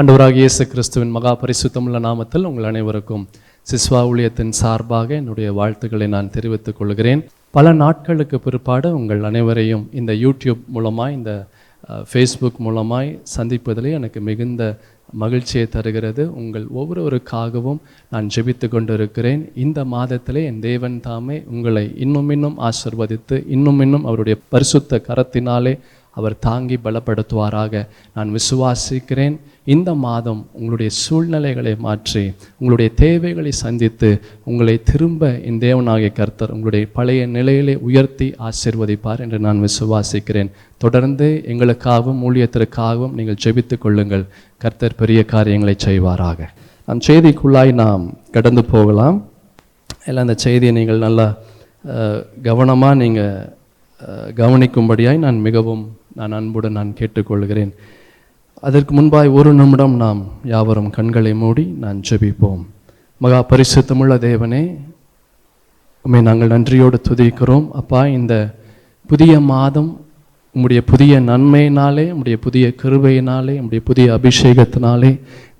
அண்டவராக இயேசு கிறிஸ்துவின் மகா பரிசுத்தமுள்ள நாமத்தில் உங்கள் அனைவருக்கும் சிஸ்வா ஊழியத்தின் சார்பாக என்னுடைய வாழ்த்துக்களை நான் தெரிவித்துக் கொள்கிறேன். பல நாட்களுக்கு பிற்பாடு உங்கள் அனைவரையும் இந்த யூடியூப் மூலமாய் இந்த ஃபேஸ்புக் மூலமாய் சந்திப்பதிலே எனக்கு மிகுந்த மகிழ்ச்சியை தருகிறது. உங்கள் ஒவ்வொருவருக்காகவும் நான் ஜெபித்து கொண்டிருக்கிறேன். இந்த மாதத்திலே என் தேவன் தாமே உங்களை இன்னும் இன்னும் ஆசிர்வதித்து இன்னும் இன்னும் அவருடைய பரிசுத்த கரத்தினாலே அவர் தாங்கி பலப்படுத்துவாராக. நான் விசுவாசிக்கிறேன். இந்த மாதம் உங்களுடைய சூழ்நிலைகளை மாற்றி உங்களுடைய தேவைகளை சந்தித்து உங்களை திரும்ப என் தேவனாகிய கர்த்தர் உங்களுடைய பழைய நிலையிலே உயர்த்தி ஆசீர்வதிப்பார் என்று நான் விசுவாசிக்கிறேன். தொடர்ந்து எங்களுக்காகவும் ஊழியத்திற்காகவும் நீங்கள் ஜெபித்துக் கொள்ளுங்கள். கர்த்தர் பெரிய காரியங்களை செய்வாராக. நம் செய்திக்குள்ளாய் நாம் கடந்து போகலாம். எல்லாம் அந்த செய்தியை நீங்கள் நல்லா கவனமாக நீங்கள் கவனிக்கும்படியாய் நான் மிகவும் நான் அன்புடன் நான் கேட்டுக்கொள்கிறேன். அதற்கு முன்பாய் ஒரு நிமிடம் நாம் யாவரும் கண்களை மூடி நான் ஜெபிப்போம். மகா பரிசுத்தமுள்ள தேவனே உண்மை நாங்கள் நன்றியோடு துதிக்கிறோம். அப்பா இந்த புதிய மாதம் உம்முடைய புதிய நன்மையினாலே உம்முடைய புதிய கிருபையினாலே உம்முடைய புதிய அபிஷேகத்தினாலே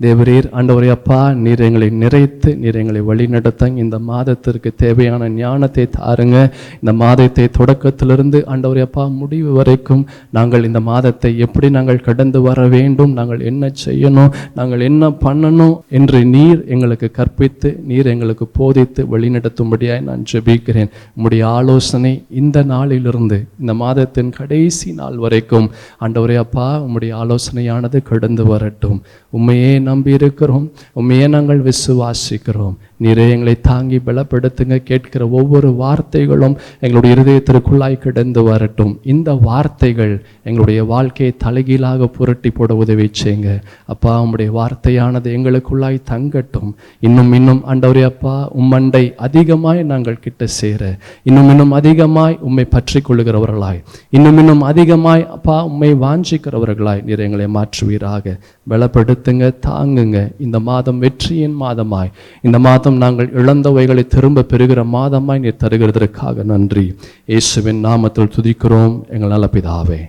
தேவரீர் ஆண்டவரே அப்பா நீர் எங்களை நிறைத்து நீர் எங்களை வழிநடத்தங்க. இந்த மாதத்திற்கு தேவையான ஞானத்தை தாருங்க. இந்த மாதத்தை தொடக்கத்திலிருந்து ஆண்டவரே அப்பா முடிவு வரைக்கும் நாங்கள் இந்த மாதத்தை எப்படி நாங்கள் கடந்து வர வேண்டும் நாங்கள் என்ன செய்யணும் நாங்கள் என்ன பண்ணணும் என்று நீர் எங்களுக்கு கற்பித்து நீர் எங்களுக்கு போதித்து வழிநடத்தும்படியாய் நான் ஜெபிக்கிறேன். உம்முடைய ஆலோசனை இந்த நாளிலிருந்து இந்த மாதத்தின் கடைசி நாள் வரைக்கும் ஆண்டவரே அப்பா உம்முடைய ஆலோசனையானது கடந்து வரட்டும். உண்மையே நம்பி இருக்கிறோம் உண்மையை நாங்கள் விசுவாசிக்கிறோம். நீரே எங்களை தாங்கி பலப்படுத்துங்க. கேட்கிற ஒவ்வொரு வார்த்தைகளும் எங்களுடைய இருதயத்திற்குள்ளாய் கிடந்து வரட்டும். இந்த வார்த்தைகள் எங்களுடைய வாழ்க்கையை தலைகீழாக புரட்டி போட உதவி செய்யுங்க. அப்பா உம்முடைய வார்த்தையானது எங்களுக்குள்ளாய் தங்கட்டும். இன்னும் இன்னும் ஆண்டவரே அப்பா உம்மண்டை அதிகமாய் நாங்கள் கிட்ட சேர. இன்னும் இன்னும் அதிகமாய் உம்மை பற்றி கொள்ளுகிறவர்களாய். இன்னும் இன்னும் அதிகமாய் அப்பா உம்மை வாஞ்சிக்கிறவர்களாய் நீர் எங்களை மாற்றுவீராக. பலப்படுத்துங்க தாங்குங்க. இந்த மாதம் வெற்றியின் மாதமாய். இந்த மாதம் நாங்கள் இழந்தவைகளை திரும்ப பெறுகிற மாதமாய் நீர் தருகிறதற்காக நன்றி. இயேசுவின் நாமத்தில் துதிக்கிறோம். எங்கள் நல்ல பிதாவே.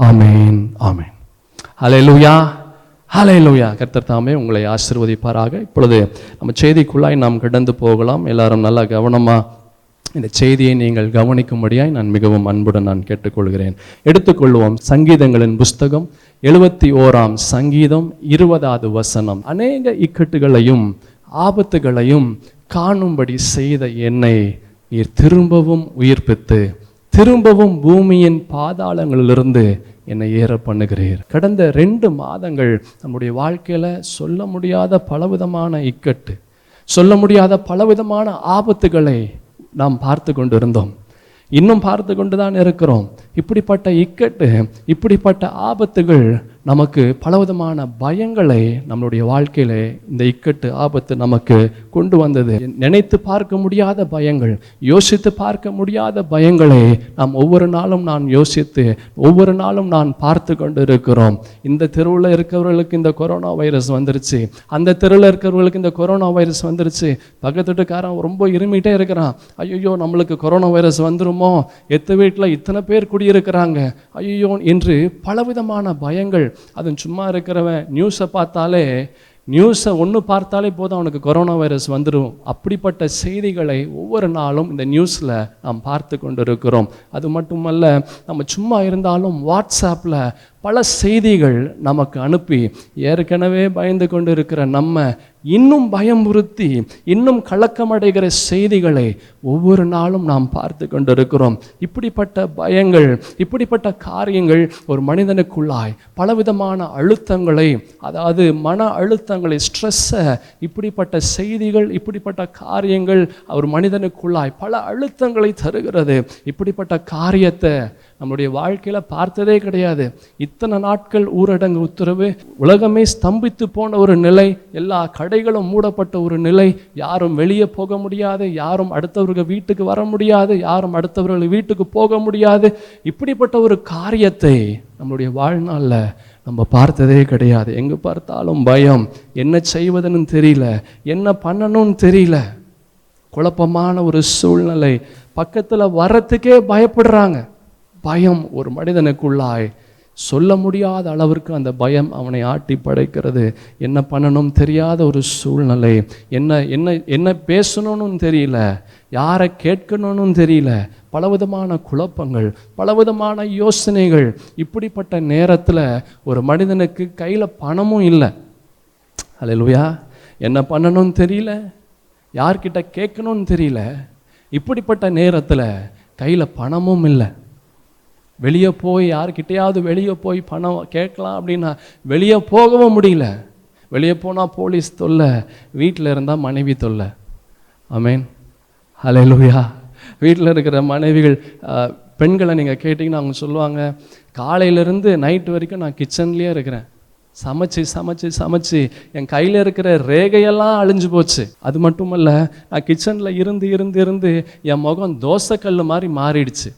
ஆமேன். ஆமேன். ஹலே லூயா ஹலே லூயா கர்த்தர் தாமே உங்களை ஆசிர்வதிப்பாராக. இப்பொழுது நம்ம செய்திக்குள்ளாய் நாம் கிடந்து போகலாம். எல்லாரும் நல்லா கவனமாக இந்த செய்தியை நீங்கள் கவனிக்கும்படியாய் நான் மிகவும் அன்புடன் நான் கேட்டுக்கொள்கிறேன். எடுத்துக்கொள்வோம் சங்கீதங்களின் புஸ்தகம். எழுபத்தி ஓராம் சங்கீதம் இருபதாவது வசனம். அநேக இக்கட்டுகளையும் ஆபத்துகளையும் காணும்படி செய்த என்னை நீர் திரும்பவும் உயிர்ப்பித்து திரும்பவும் பூமியின் பாதாளங்களிலிருந்து என்னை ஏற பண்ணுகிறீர். கடந்த ரெண்டு மாதங்கள் நம்முடைய வாழ்க்கையில் சொல்ல முடியாத பலவிதமான இக்கட்டு சொல்ல முடியாத பலவிதமான ஆபத்துகளை நாம் பார்த்து கொண்டு இருந்தோம் இன்னும் பார்த்து கொண்டு தான் இருக்கிறோம். இப்படிப்பட்ட இக்கட்டு இப்படிப்பட்ட ஆபத்துகள் நமக்கு பலவிதமான பயங்களை நம்மளுடைய வாழ்க்கையில் இந்த இக்கட்டு ஆபத்து நமக்கு கொண்டு வந்தது. நினைத்து பார்க்க முடியாத பயங்கள் யோசித்து பார்க்க முடியாத பயங்களை நாம் ஒவ்வொரு நாளும் நான் யோசித்து ஒவ்வொரு நாளும் நான் பார்த்து கொண்டு இருக்கிறோம் இந்த தெருவில் இருக்கிறவர்களுக்கு இந்த கொரோனா வைரஸ் வந்துருச்சு. அந்த தெருவில் இருக்கிறவர்களுக்கு இந்த கொரோனா வைரஸ் வந்துருச்சு. பக்கத்து வீட்டுக்காரன் ரொம்ப இருமிட்டே இருக்கிறான். ஐயோ நம்மளுக்கு கொரோனா வைரஸ் வந்துருமோ? எத்த வீட்டில் இத்தனை பேர் குடியிருக்கிறாங்க. ஐயோ என்று பலவிதமான பயங்கள் அது சும்மா இருக்கிறவன் நியூஸை பார்த்தாலே நியூஸை ஒன்று பார்த்தாலே போதும் அவனுக்கு கொரோனா வைரஸ் வந்துடும் அப்படிப்பட்ட செய்திகளை ஒவ்வொரு நாளும் இந்த நியூஸில் நாம் பார்த்து கொண்டு இருக்கிறோம் அது மட்டுமல்ல நம்ம சும்மா இருந்தாலும் வாட்ஸ்அப்பில் பல செய்திகள் நமக்கு அனுப்பி ஏற்கனவே பயந்து கொண்டு இருக்கிற நம்ம இன்னும் பயமுறுத்தி இன்னும் கலக்கமடைகிற செய்திகளை ஒவ்வொரு நாளும் நாம் பார்த்து கொண்டிருக்கிறோம். இப்படிப்பட்ட பயங்கள் இப்படிப்பட்ட காரியங்கள் ஒரு மனிதனுக்குள்ளாய் பலவிதமான அழுத்தங்களை அதாவது மன அழுத்தங்களை ஸ்ட்ரெஸ்ஸை இப்படிப்பட்ட செய்திகள் இப்படிப்பட்ட காரியங்கள் ஒரு மனிதனுக்குள்ளாய் பல அழுத்தங்களை தருகிறது. இப்படிப்பட்ட காரியத்தை நம்முடைய வாழ்க்கையில் பார்த்ததே கிடையாது. இத்தனை நாட்கள் ஊரடங்கு உத்தரவு உலகமே ஸ்தம்பித்து போன ஒரு நிலை எல்லா கடைகளும் மூடப்பட்ட ஒரு நிலை யாரும் வெளியே போக முடியாது யாரும் அடுத்தவர்கள் வீட்டுக்கு வர முடியாது யாரும் அடுத்தவர்கள் வீட்டுக்கு போக முடியாது. இப்படிப்பட்ட ஒரு காரியத்தை நம்மளுடைய வாழ்நாளில் நம்ம பார்த்ததே கிடையாது. எங்கே பார்த்தாலும் பயம். என்ன செய்வதுன்னு தெரியல. என்ன பண்ணணும்னு தெரியல. குழப்பமான ஒரு சூழ்நிலை. பக்கத்தில் வர்றதுக்கே பயப்படுறாங்க. பயம் ஒரு மனிதனுக்குள்ளாய் சொல்ல முடியாத அளவிற்கு அந்த பயம் அவனை ஆட்டி படைக்கிறது. என்ன பண்ணணும் தெரியாத ஒரு சூழ்நிலை. என்ன என்ன என்ன பேசணும்னு தெரியல. யாரை கேட்கணும்னு தெரியல. பலவிதமான குழப்பங்கள் பலவிதமான யோசனைகள். இப்படிப்பட்ட நேரத்தில் ஒரு மனிதனுக்கு கையில் பணமும் இல்லை. அல்லேலூயா என்ன பண்ணணும்னு தெரியல. யார்கிட்ட கேட்கணும்னு தெரியல. இப்படிப்பட்ட நேரத்தில் கையில் பணமும் இல்லை. வெளியே போய் யார்கிட்டயாவது வெளியே போய் பணம் கேட்கலாம் அப்படின்னா வெளியே போகவும் முடியல. வெளியே போனால் போலீஸ் தொல்லை வீட்டில் இருந்தால் மனைவி தொல்லை. அமேன் ஹலே லூயா வீட்டில் இருக்கிற மனைவிகள் பெண்களை நீங்கள் கேட்டிங்கன்னா அவங்க சொல்லுவாங்க காலையிலேருந்து நைட் வரைக்கும் நான் கிச்சன்லேயே இருக்கிறேன். சமைச்சு சமைச்சு சமைச்சு என் கையில் இருக்கிற ரேகையெல்லாம் அழிஞ்சு போச்சு. அது மட்டுமல்ல நான் கிச்சனில் இருந்து இருந்து இருந்து என் முகம் தோசைக்கல் மாதிரி மாறிடுச்சு.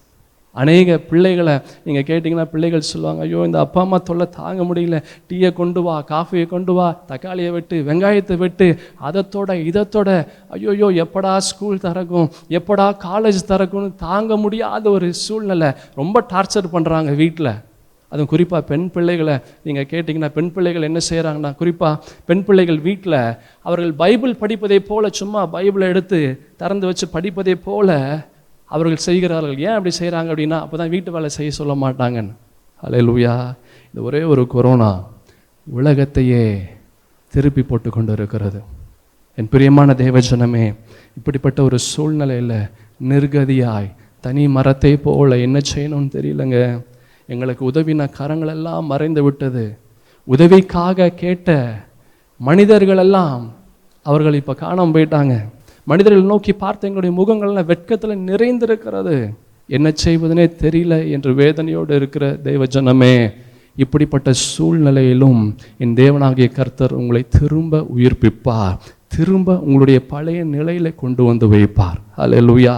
அநேக பிள்ளைகளை நீங்கள் கேட்டிங்கன்னா பிள்ளைகள் சொல்லுவாங்க ஐயோ இந்த அப்பா அம்மா தொல்லை தாங்க முடியல. டீயை கொண்டு வா காஃபியை கொண்டு வா தக்காளியை வெட்டு வெங்காயத்தை வெட்டு அதத்தோட இதத்தோட ஐயோயோ எப்படா ஸ்கூல் திறக்கும் எப்படா காலேஜ் திறக்கும்னு தாங்க முடியாத ஒரு சூழ்நிலை. ரொம்ப டார்ச்சர் பண்ணுறாங்க வீட்டில் அதுவும் குறிப்பாக பெண் பிள்ளைகளை நீங்கள் கேட்டிங்கன்னா பெண் பிள்ளைகள் என்ன செய்கிறாங்கன்னா குறிப்பாக பெண் பிள்ளைகள் வீட்டில் அவர்கள் பைபிள் படிப்பதை போல் சும்மா பைபிளை எடுத்து திறந்து வச்சு படிப்பதை போல் அவர்கள் செய்கிறார்கள். ஏன் அப்படி செய்கிறாங்க அப்படின்னா அப்போ தான் வீட்டு வேலை செய்ய சொல்ல மாட்டாங்கன்னு. அலே லூயா இந்த ஒரே ஒரு கொரோனா உலகத்தையே திருப்பி போட்டு கொண்டு இருக்கிறது என் பிரியமான தேவஜனமே இப்படிப்பட்ட ஒரு சூழ்நிலையில் நிர்கதியாய் தனி மரத்தை போல என்ன செய்யணும்னு தெரியலங்க. எங்களுக்கு உதவின கரங்களெல்லாம் மறைந்து விட்டது. உதவிக்காக கேட்ட மனிதர்களெல்லாம் அவர்கள் இப்போ காணாம போயிட்டாங்க. மனிதர்கள் நோக்கி பார்த்த எங்களுடைய முகங்கள்லாம் வெட்கத்தில் நிறைந்திருக்கிறது. என்ன செய்வதுனே தெரியல என்று வேதனையோடு இருக்கிற தெய்வ ஜனமே இப்படிப்பட்ட சூழ்நிலையிலும் என் தேவனாகிய கர்த்தர் உங்களை திரும்ப உயிர்ப்பிப்பார். திரும்ப உங்களுடைய பழைய நிலையில கொண்டு வந்து வைப்பார். அலையலுயா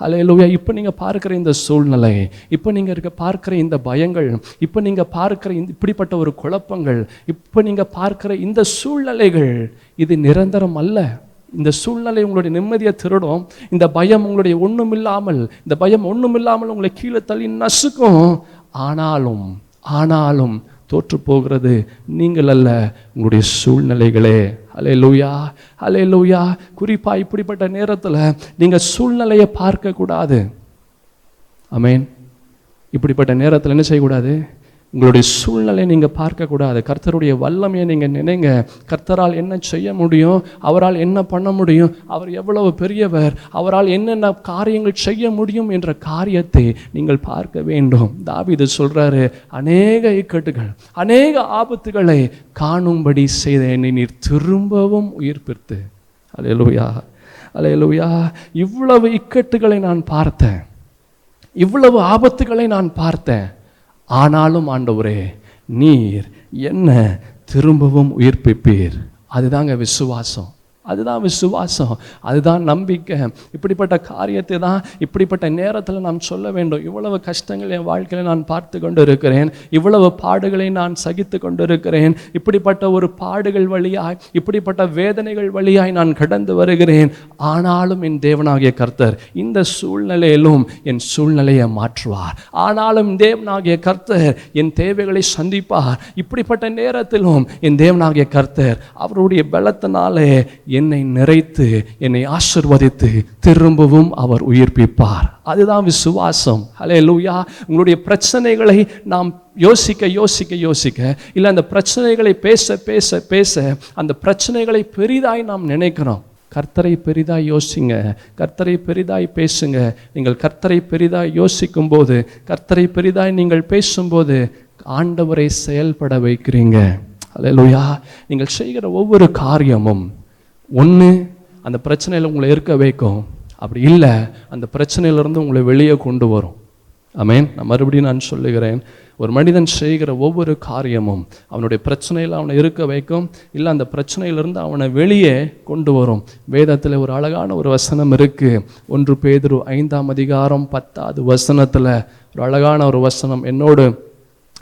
அலையலுயா இப்போ நீங்கள் பார்க்கிற இந்த சூழ்நிலை இப்போ நீங்கள் இருக்க பார்க்குற இந்த பயங்கள் இப்போ நீங்கள் பார்க்குற இந்த இப்படிப்பட்ட ஒரு குழப்பங்கள் இப்போ நீங்கள் பார்க்கிற இந்த சூழ்நிலைகள் இது நிரந்தரம் அல்ல. இந்த சூழ்நிலை உங்களுடைய நிம்மதியை திருடும். இந்த பயம் உங்களுடைய ஒண்ணுமில்லாமல் இந்த பயம் ஒண்ணுமில்லாமல் உங்களை கீழே தள்ளி நசுக்கும். ஆனாலும் ஆனாலும் தோற்று போகிறது நீங்கள் அல்ல உங்களுடைய சூழ்நிலைகளே. அலே லூயா அலே லூயா குறிப்பா இப்படிப்பட்ட நேரத்தில் நீங்கள் சூழ்நிலையை பார்க்கக்கூடாது. ஐ மீன் இப்படிப்பட்ட நேரத்தில் என்ன செய்யக்கூடாது? உங்களுடைய சூழ்நிலை நீங்கள் பார்க்கக்கூடாது. கர்த்தருடைய வல்லமையை நீங்கள் நினைங்க. கர்த்தரால் என்ன செய்ய முடியும்? அவரால் என்ன பண்ண முடியும்? அவர் எவ்வளவு பெரியவர்? அவரால் என்னென்ன காரியங்கள் செய்ய முடியும் என்ற காரியத்தை நீங்கள் பார்க்க வேண்டும். தாவி இது சொல்கிறாரு அநேக இக்கட்டுகள் அநேக ஆபத்துகளை காணும்படி செய்த என்னை நீர் திரும்பவும் உயிர்ப்பித்து அலையலுயா அலையலுயா இவ்வளவு இக்கட்டுகளை நான் பார்த்தேன். இவ்வளவு ஆபத்துகளை நான் பார்த்தேன். ஆனாலும் ஆண்டவரே நீர் என்ன திரும்பவும் உயிர்ப்பிப்பீர். அதுதாங்க விசுவாசம். அதுதான் விசுவாசம் அதுதான் நம்பிக்கை. இப்படிப்பட்ட காரியத்தை தான் இப்படிப்பட்ட நேரத்தில் நாம் சொல்ல வேண்டும். இவ்வளவு கஷ்டங்கள் என் வாழ்க்கையில் நான் பார்த்து கொண்டு இருக்கிறேன் இவ்வளவு பாடுகளை நான் சகித்து கொண்டு இருக்கிறேன் இப்படிப்பட்ட ஒரு பாடுகள் வழியாய் இப்படிப்பட்ட வேதனைகள் வழியாய் நான் கடந்து வருகிறேன். ஆனாலும் என் தேவனாகிய கர்த்தர் இந்த சூழ்நிலையிலும் என் சூழ்நிலையை மாற்றுவார். ஆனாலும் தேவனாகிய கர்த்தர் என் தேவைகளை சந்திப்பார். இப்படிப்பட்ட நேரத்திலும் என் தேவனாகிய கர்த்தர் அவருடைய பலத்தினாலே என்னை நிறைத்து என்னை ஆசிர்வதித்து திரும்பவும் அவர் உயிர்ப்பிப்பார். அதுதான் விசுவாசம். ஹலே லூயா உங்களுடைய பிரச்சனைகளை நாம் யோசிக்க யோசிக்க யோசிக்க இல்லை அந்த பிரச்சனைகளை பேச பேச பேச அந்த பிரச்சனைகளை பெரிதாய் நாம் நினைக்கிறோம். கர்த்தரை பெரிதாய் யோசிங்க. கர்த்தரை பெரிதாய் பேசுங்க. நீங்கள் கர்த்தரை பெரிதாய் யோசிக்கும் போது கர்த்தரை பெரிதாய் நீங்கள் பேசும்போது ஆண்டவரை செயல்பட வைக்கிறீங்க. அல்லையா நீங்கள் செய்கிற ஒவ்வொரு காரியமும் ஒன்று அந்த பிரச்சனையில் உங்களை இருக்க வைக்கும். அப்படி இல்லை அந்த பிரச்சனையிலிருந்து உங்களை வெளியே கொண்டு வரும். அமேன் நான் மறுபடியும் நான் சொல்லுகிறேன். ஒரு மனிதன் செய்கிற ஒவ்வொரு காரியமும் அவனுடைய பிரச்சனையில் அவனை இருக்க வைக்கும் இல்லை அந்த பிரச்சனையிலிருந்து அவனை வெளியே கொண்டு வரும். வேதத்தில் ஒரு அழகான ஒரு வசனம் இருக்குது ஒன்று பேதுரு ஐந்தாம் அதிகாரம் பத்தாவது வசனத்தில் ஒரு அழகான ஒரு வசனம். என்னோடு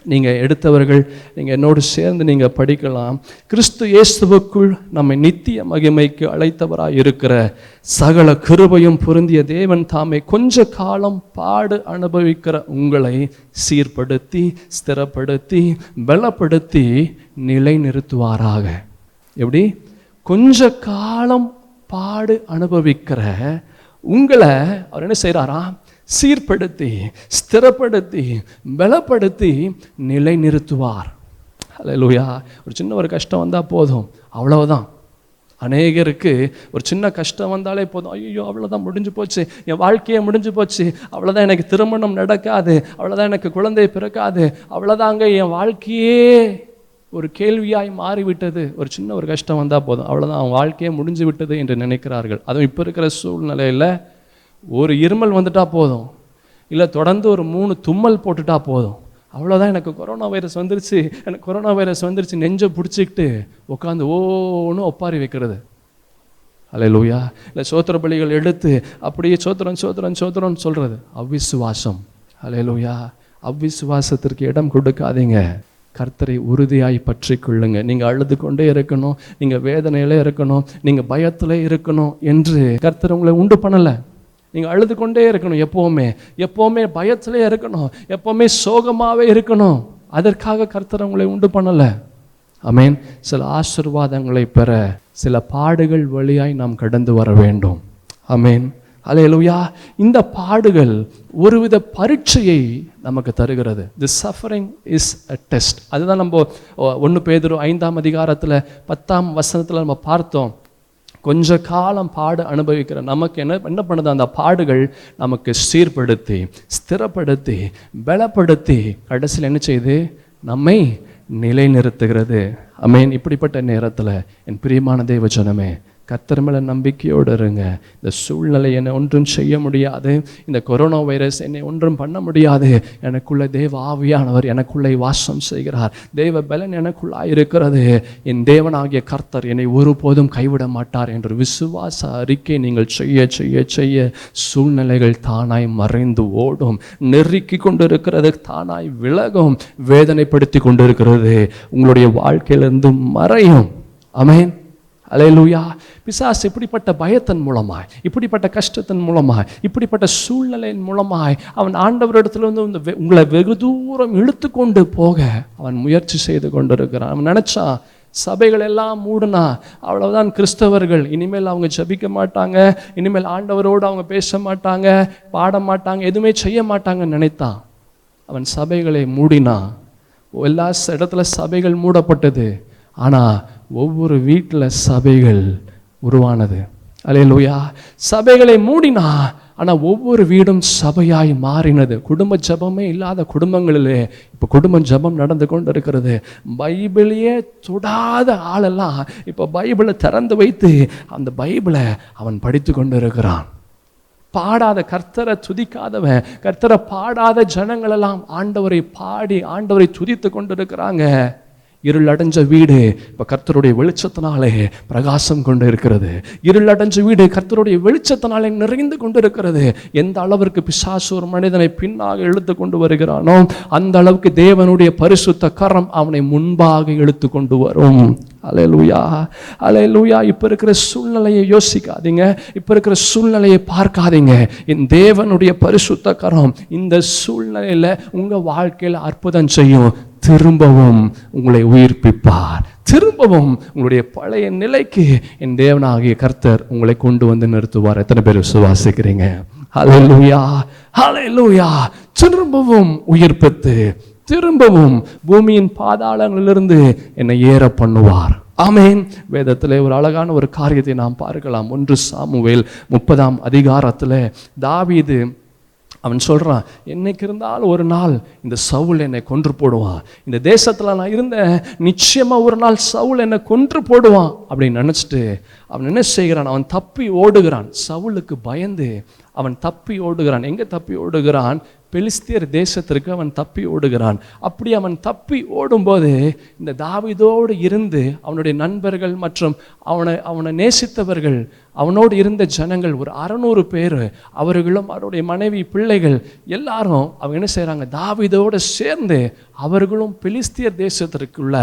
நீங்கள் எடுத்தவர்கள் நீங்கள் என்னோடு சேர்ந்து நீங்கள் படிக்கலாம். கிறிஸ்து இயேசுவுக்குள் நம்மை நித்திய மகிமைக்கு அழைத்தவராக இருக்கிற சகல கிருபையும் பொருந்திய தேவன் தாமே கொஞ்ச காலம் பாடு அனுபவிக்கிற உங்களை சீர்படுத்தி ஸ்திரப்படுத்தி பலப்படுத்தி நிலைநிறுத்துவாராக. எப்படி? கொஞ்ச காலம் பாடு அனுபவிக்கிற உங்களை அவர் என்ன செய்கிறாரா சீர்படுத்தி ஸ்திரப்படுத்தி பலப்படுத்தி நிலைநிறுத்துவார். லூயா ஒரு சின்ன ஒரு கஷ்டம் வந்தால் போதும். அவ்வளவுதான். அநேகருக்கு ஒரு சின்ன கஷ்டம் வந்தாலே போதும். ஐயோ அவ்வளோதான் முடிஞ்சு போச்சு. என் வாழ்க்கையே முடிஞ்சு போச்சு. அவ்வளோதான் எனக்கு திருமணம் நடக்காது. அவ்வளோதான் எனக்கு குழந்தை பிறக்காது. அவ்வளோதாங்க என் வாழ்க்கையே ஒரு கேள்வியாய் மாறிவிட்டது. ஒரு சின்ன ஒரு கஷ்டம் வந்தால் போதும். அவ்வளோதான் அவன் வாழ்க்கையே முடிஞ்சு விட்டது என்று நினைக்கிறார்கள். அதுவும் இப்போ இருக்கிற சூழ்நிலையில் ஒரு இருமல் வந்துட்டால் போதும். இல்லை தொடர்ந்து ஒரு மூணு தும்மல் போட்டுட்டா போதும். அவ்வளோதான் எனக்கு கொரோனா வைரஸ் வந்துருச்சு. எனக்கு கொரோனா வைரஸ் வந்துருச்சு. நெஞ்சை பிடிச்சிக்கிட்டு உட்காந்து ஓன்னு ஒப்பாரி வைக்கிறது. அலை லூயா இல்லை சோத்திர பலிகள் எடுத்து அப்படியே சோத்திரம் சோத்திரம் சோத்திரம்னு சொல்கிறது அவ்விசுவாசம் அலை லூயா அவ்விசுவாசத்திற்கு இடம் கொடுக்காதீங்க. கர்த்தரை உறுதியாய் பற்றி கொள்ளுங்க நீங்கள் அழுது கொண்டே இருக்கணும். நீங்கள் வேதனையில் இருக்கணும். நீங்கள் பயத்தில் இருக்கணும் என்று கர்த்தர் உங்களை உண்டு பண்ணலை. நீங்கள் அழுது கொண்டே இருக்கணும் எப்போவுமே. எப்போவுமே பயத்திலே இருக்கணும். எப்போவுமே சோகமாகவே இருக்கணும். அதற்காக கர்த்தர் உங்களை உண்டு பண்ணலை. அமேன் சில ஆசிர்வாதங்களை பெற சில பாடுகள் வழியாய் நாம் கடந்து வர வேண்டும். அமேன் அலையலுயா இந்த பாடுகள் ஒருவித பரீட்சையை நமக்கு தருகிறது. The suffering is a test அதுதான் நம்ம ஒன்று பேதரும் ஐந்தாம் அதிகாரத்தில் பத்தாம் வசனத்தில் நம்ம பார்த்தோம். கொஞ்ச காலம் பாடு அனுபவிக்கிற நமக்கு என்ன என்ன பண்ணுது? அந்த பாடுகள் நமக்கு சீர்படுத்தி ஸ்திரப்படுத்தி பலப்படுத்தி கடைசியில் என்ன செய்யுது? நம்மை நிலைநிறுத்துகிறது. ஐ மீன் இப்படிப்பட்ட நேரத்தில் என் பிரியமான தேவ ஜனமே கத்தர் மேல நம்பிக்கையோடு இருங்க. இந்த சூழ்நிலை என்னை ஒன்றும் செய்ய முடியாது. இந்த கொரோனா வைரஸ் என்னை ஒன்றும் பண்ண முடியாது. எனக்குள்ள தேவ ஆவியானவர் எனக்குள்ளே வாசம் செய்கிறார். தேவ பலன் எனக்குள்ளாய் இருக்கிறது. என் தேவனாகிய கர்த்தர் என்னை ஒருபோதும் கைவிட மாட்டார் என்ற விசுவாச அறிக்கை நீங்கள் செய்ய செய்ய செய்ய சூழ்நிலைகள் தானாய் மறைந்து ஓடும். நெருக்கி கொண்டிருக்கிறது தானாய் விலகும். வேதனைப்படுத்தி கொண்டிருக்கிறது. உங்களுடைய வாழ்க்கையிலிருந்து மறையும். அமேன் அலையலூயா பிசாஸ் இப்படிப்பட்ட பயத்தின் மூலமாய் இப்படிப்பட்ட கஷ்டத்தின் மூலமாய் இப்படிப்பட்ட சூழ்நிலையின் மூலமாய் அவன் ஆண்டவரிடத்துலேருந்து வந்து இந்த வெ- உங்களை வெகு தூரம் இழுத்து கொண்டு போக அவன் முயற்சி செய்து கொண்டிருக்கிறான். அவன் நினச்சான் சபைகள் எல்லாம் மூடுனா அவ்வளவுதான் கிறிஸ்தவர்கள். இனிமேல் அவங்க ஜெபிக்க மாட்டாங்க இனிமேல் ஆண்டவரோடு அவங்க பேச மாட்டாங்க பாட மாட்டாங்க எதுவுமே செய்ய மாட்டாங்கன்னு நினைத்தான். அவன் சபைகளை மூடினான். எல்லா ச- இடத்துல சபைகள் மூடப்பட்டது. ஆனால் ஒவ்வொரு வீட்டில் சபைகள் உருவானது. அலையலூயா சபைகளை மூடினா ஆனால் ஒவ்வொரு வீடும் சபையாய் மாறினது. குடும்ப ஜெபமே இல்லாத குடும்பங்களிலே இப்போ குடும்ப ஜெபம் நடந்து கொண்டு இருக்கிறது பைபிளையே தொடாத ஆளெல்லாம் இப்போ பைபிளை திறந்து வைத்து அந்த பைபிளை அவன் படித்து கொண்டு இருக்கிறான் பாடாத கர்த்தரை துதிக்காதவன் கர்த்தரை பாடாத ஜனங்களெல்லாம் ஆண்டவரை பாடி ஆண்டவரை துதித்து கொண்டு இருக்கிறாங்க அடைஞ்ச வீடு இப்போ கர்த்தருடைய வெளிச்சத்தினாலே பிரகாசம் கொண்டு இருக்கிறது இருள் அடைஞ்ச வீடு கர்த்தருடைய வெளிச்சத்தினாலே நிறைந்து கொண்டு இருக்கிறது எந்த அளவிற்கு பிசாசு ஒரு மனிதனை பின்னாக இழுத்து கொண்டு வருகிறானோ அந்த அளவுக்கு தேவனுடைய பரிசுத்த கரம் அவனை முன்பாக இழுத்து கொண்டு வரும். அலையலூயா அலையலூயா இப்போ இருக்கிற சூழ்நிலையை யோசிக்காதீங்க. இப்போ இருக்கிற சூழ்நிலையை பார்க்காதீங்க. என் தேவனுடைய பரிசுத்த கரம் இந்த சூழ்நிலையில் உங்கள் வாழ்க்கையில் அற்புதம் செய்யும். திரும்பவும் உங்களை உயிர்ப்பிப்பார். திரும்பவும் உங்களுடைய பழைய நிலைக்கு என் தேவனாகிய கர்த்தர் உங்களை கொண்டு வந்து நிறுத்துவார். எத்தனை பேர் விசுவாசிக்கிறீங்க? ஹalleluya லூயா திரும்பவும் உயிர்ப்பித்து திரும்பவும் பூமியின் பாதாளங்களிலிருந்து என்னை ஏற பண்ணுவார். ஆமேன். வேதத்திலே ஒரு அழகான ஒரு காரியத்தை நாம் பார்க்கலாம். ஒன்று சாமுவேல் முப்பதாம் அதிகாரத்தில் தாவீது அவன் சொல்கிறான் என்னைக்கு இருந்தாலும் ஒரு நாள் இந்த சவுல் என்னை கொன்று போடுவான் இந்த தேசத்தில் நான் இருந்தேன் நிச்சயமாக ஒரு நாள் சவுல் என்னை கொன்று போடுவான். அப்படின்னு நினச்சிட்டு அவன் என்ன செய்கிறான்? அவன் தப்பி ஓடுகிறான். சவுலுக்கு பயந்து அவன் தப்பி ஓடுகிறான். எங்கே தப்பி ஓடுகிறான்? பெலிஸ்தியர் தேசத்திற்கு அவன் தப்பி ஓடுகிறான். அப்படி அவன் தப்பி ஓடும்போது இந்த தாவிதோடு இருந்து அவனுடைய நண்பர்கள் மற்றும் அவனை அவனை நேசித்தவர்கள் அவனோடு இருந்த ஜனங்கள் ஒரு அறநூறு பேர் அவர்களும் அவருடைய மனைவி பிள்ளைகள் எல்லாரும் அவங்க என்ன செய்கிறாங்க தாவிதோடு சேர்ந்து அவர்களும் பிலிஸ்திய தேசத்திற்குள்ள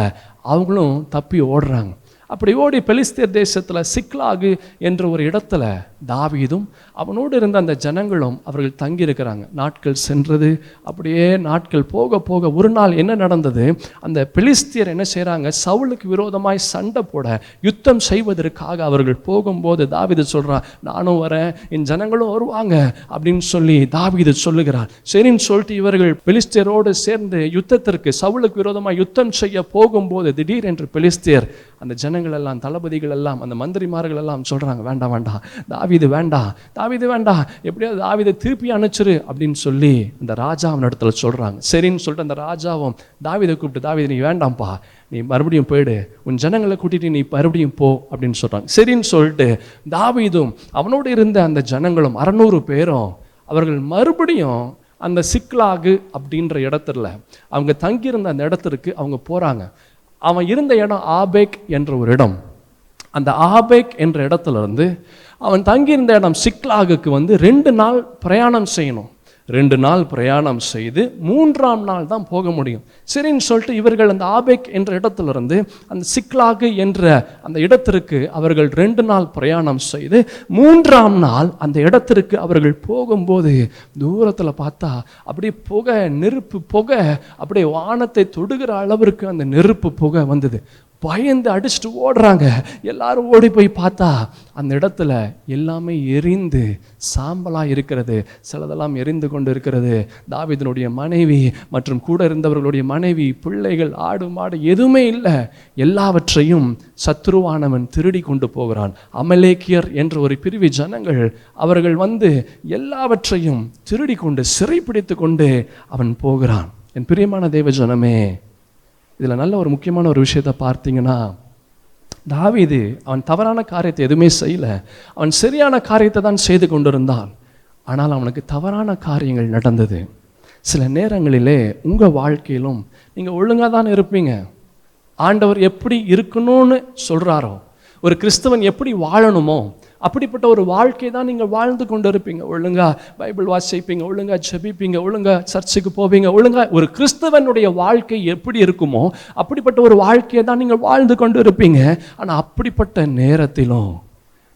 அவங்களும் தப்பி ஓடுறாங்க. அப்படி ஓடி பெலிஸ்தியர் தேசத்தில் சிக்லாகு என்ற ஒரு இடத்துல தாவீதும் அவனோடு இருந்த அந்த ஜனங்களும் அவர்கள் தங்கியிருக்கிறாங்க. நாட்கள் சென்றது. அப்படியே நாட்கள் போக போக ஒரு நாள் என்ன நடந்தது? அந்த பெலிஸ்தியர் என்ன செய்கிறாங்க சவுலுக்கு விரோதமாய் சண்டை போட யுத்தம் செய்வதற்காக அவர்கள் போகும்போது தாவிது சொல்கிறான் நானும் வரேன். என் ஜனங்களும் வருவாங்க. அப்படின்னு சொல்லி தாவிது சொல்லுகிறார். சரின்னு சொல்லிட்டு இவர்கள் பெலிஸ்தியரோடு சேர்ந்து யுத்தத்திற்கு சவுலுக்கு விரோதமாக யுத்தம் செய்ய போகும்போது திடீர் என்று பெலிஸ்தியர் அந்த ஜனங்கள் எல்லாம் தளபதிகள் எல்லாம் அந்த மந்திரிமார்கள் எல்லாம் சொல்றாங்க வேண்டாம் வேண்டாம் தாவிது வேண்டாம் தாவிது வேண்டாம் எப்படியாவது தாவிதை திருப்பி அனுச்சிரு அப்படின்னு சொல்லி அந்த ராஜா அவன் இடத்துல சொல்றாங்க. சரின்னு சொல்லிட்டு அந்த ராஜாவும் தாவிதை கூப்பிட்டு தாவீது நீ வேண்டாம்ப்பா நீ மறுபடியும் போயிடு உன் ஜனங்களை கூட்டிட்டு நீ மறுபடியும் போ அப்படின்னு சொல்றாங்க. சரின்னு சொல்லிட்டு தாவிதும் அவனோடு இருந்த அந்த ஜனங்களும் அறநூறு பேரும் அவர்கள் மறுபடியும் அந்த சிக்லாகு அப்படின்ற இடத்துல அவங்க தங்கியிருந்த அந்த இடத்திற்கு அவங்க போறாங்க. அவன் இருந்த இடம் ஆபேக் என்ற ஒரு இடம். அந்த ஆபேக் என்ற இடத்துல இருந்து அவன் தங்கியிருந்த இடம் சிக்லாகுக்கு வந்து ரெண்டு நாள் பிரயாணம் செய்யணும். ரெண்டு நாள் பிரயாணம் செய்து மூன்றாம் நாள் தான் போக முடியும். சரின்னு சொல்லிட்டு இவர்கள் அந்த ஆபேக் என்ற இடத்துல இருந்து அந்த சிக்லாகு என்ற அந்த இடத்திற்கு அவர்கள் ரெண்டு நாள் பிரயாணம் செய்து மூன்றாம் நாள் அந்த இடத்திற்கு அவர்கள் போகும்போது தூரத்தில் பார்த்தா அப்படியே புகை நெருப்பு புகை அப்படியே வானத்தை தொடுகிற அளவிற்கு அந்த நெருப்பு புகை வந்தது. பயந்து அடிச்சுட்டு ஓடுறாங்க. எல்லாரும் ஓடி போய் பார்த்தா அந்த இடத்துல எல்லாமே எரிந்து சாம்பலாக இருக்கிறது. சிலதெல்லாம் எரிந்து கொண்டு இருக்கிறது தாவிதனுடைய மனைவி மற்றும் கூட இருந்தவர்களுடைய மனைவி பிள்ளைகள் ஆடு மாடு எதுவுமே இல்லை. எல்லாவற்றையும் சத்ருவானவன் திருடி கொண்டு போகிறான். அமலேக்கியர் என்ற ஒரு பிரிவு ஜனங்கள் அவர்கள் வந்து எல்லாவற்றையும் திருடி கொண்டு சிறைப்பிடித்து கொண்டு அவன் போகிறான். என் பிரியமான தேவ ஜனமே இதில் நல்ல ஒரு முக்கியமான ஒரு விஷயத்தை பார்த்தீங்கன்னா தாவிது அவன் தவறான காரியத்தை எதுவுமே செய்யலை. அவன் சரியான காரியத்தை தான் செய்து கொண்டிருந்தான். ஆனால் அவனுக்கு தவறான காரியங்கள் நடந்தது. சில நேரங்களிலே உங்கள் வாழ்க்கையிலும் நீங்கள் ஒழுங்காக தான் இருப்பீங்க. ஆண்டவர் எப்படி இருக்கணும்னு சொல்கிறாரோ ஒரு கிறிஸ்தவன் எப்படி வாழணுமோ அப்படிப்பட்ட ஒரு வாழ்க்கை தான் நீங்கள் வாழ்ந்து கொண்டு இருப்பீங்க ஒழுங்காக பைபிள் வாசிப்பீங்க ஒழுங்கா ஜபிப்பீங்க ஒழுங்காக சர்ச்சுக்கு போவீங்க ஒழுங்காக ஒரு கிறிஸ்தவனுடைய வாழ்க்கை எப்படி இருக்குமோ அப்படிப்பட்ட ஒரு வாழ்க்கையை தான் நீங்கள் வாழ்ந்து கொண்டு இருப்பீங்க ஆனால் அப்படிப்பட்ட நேரத்திலும்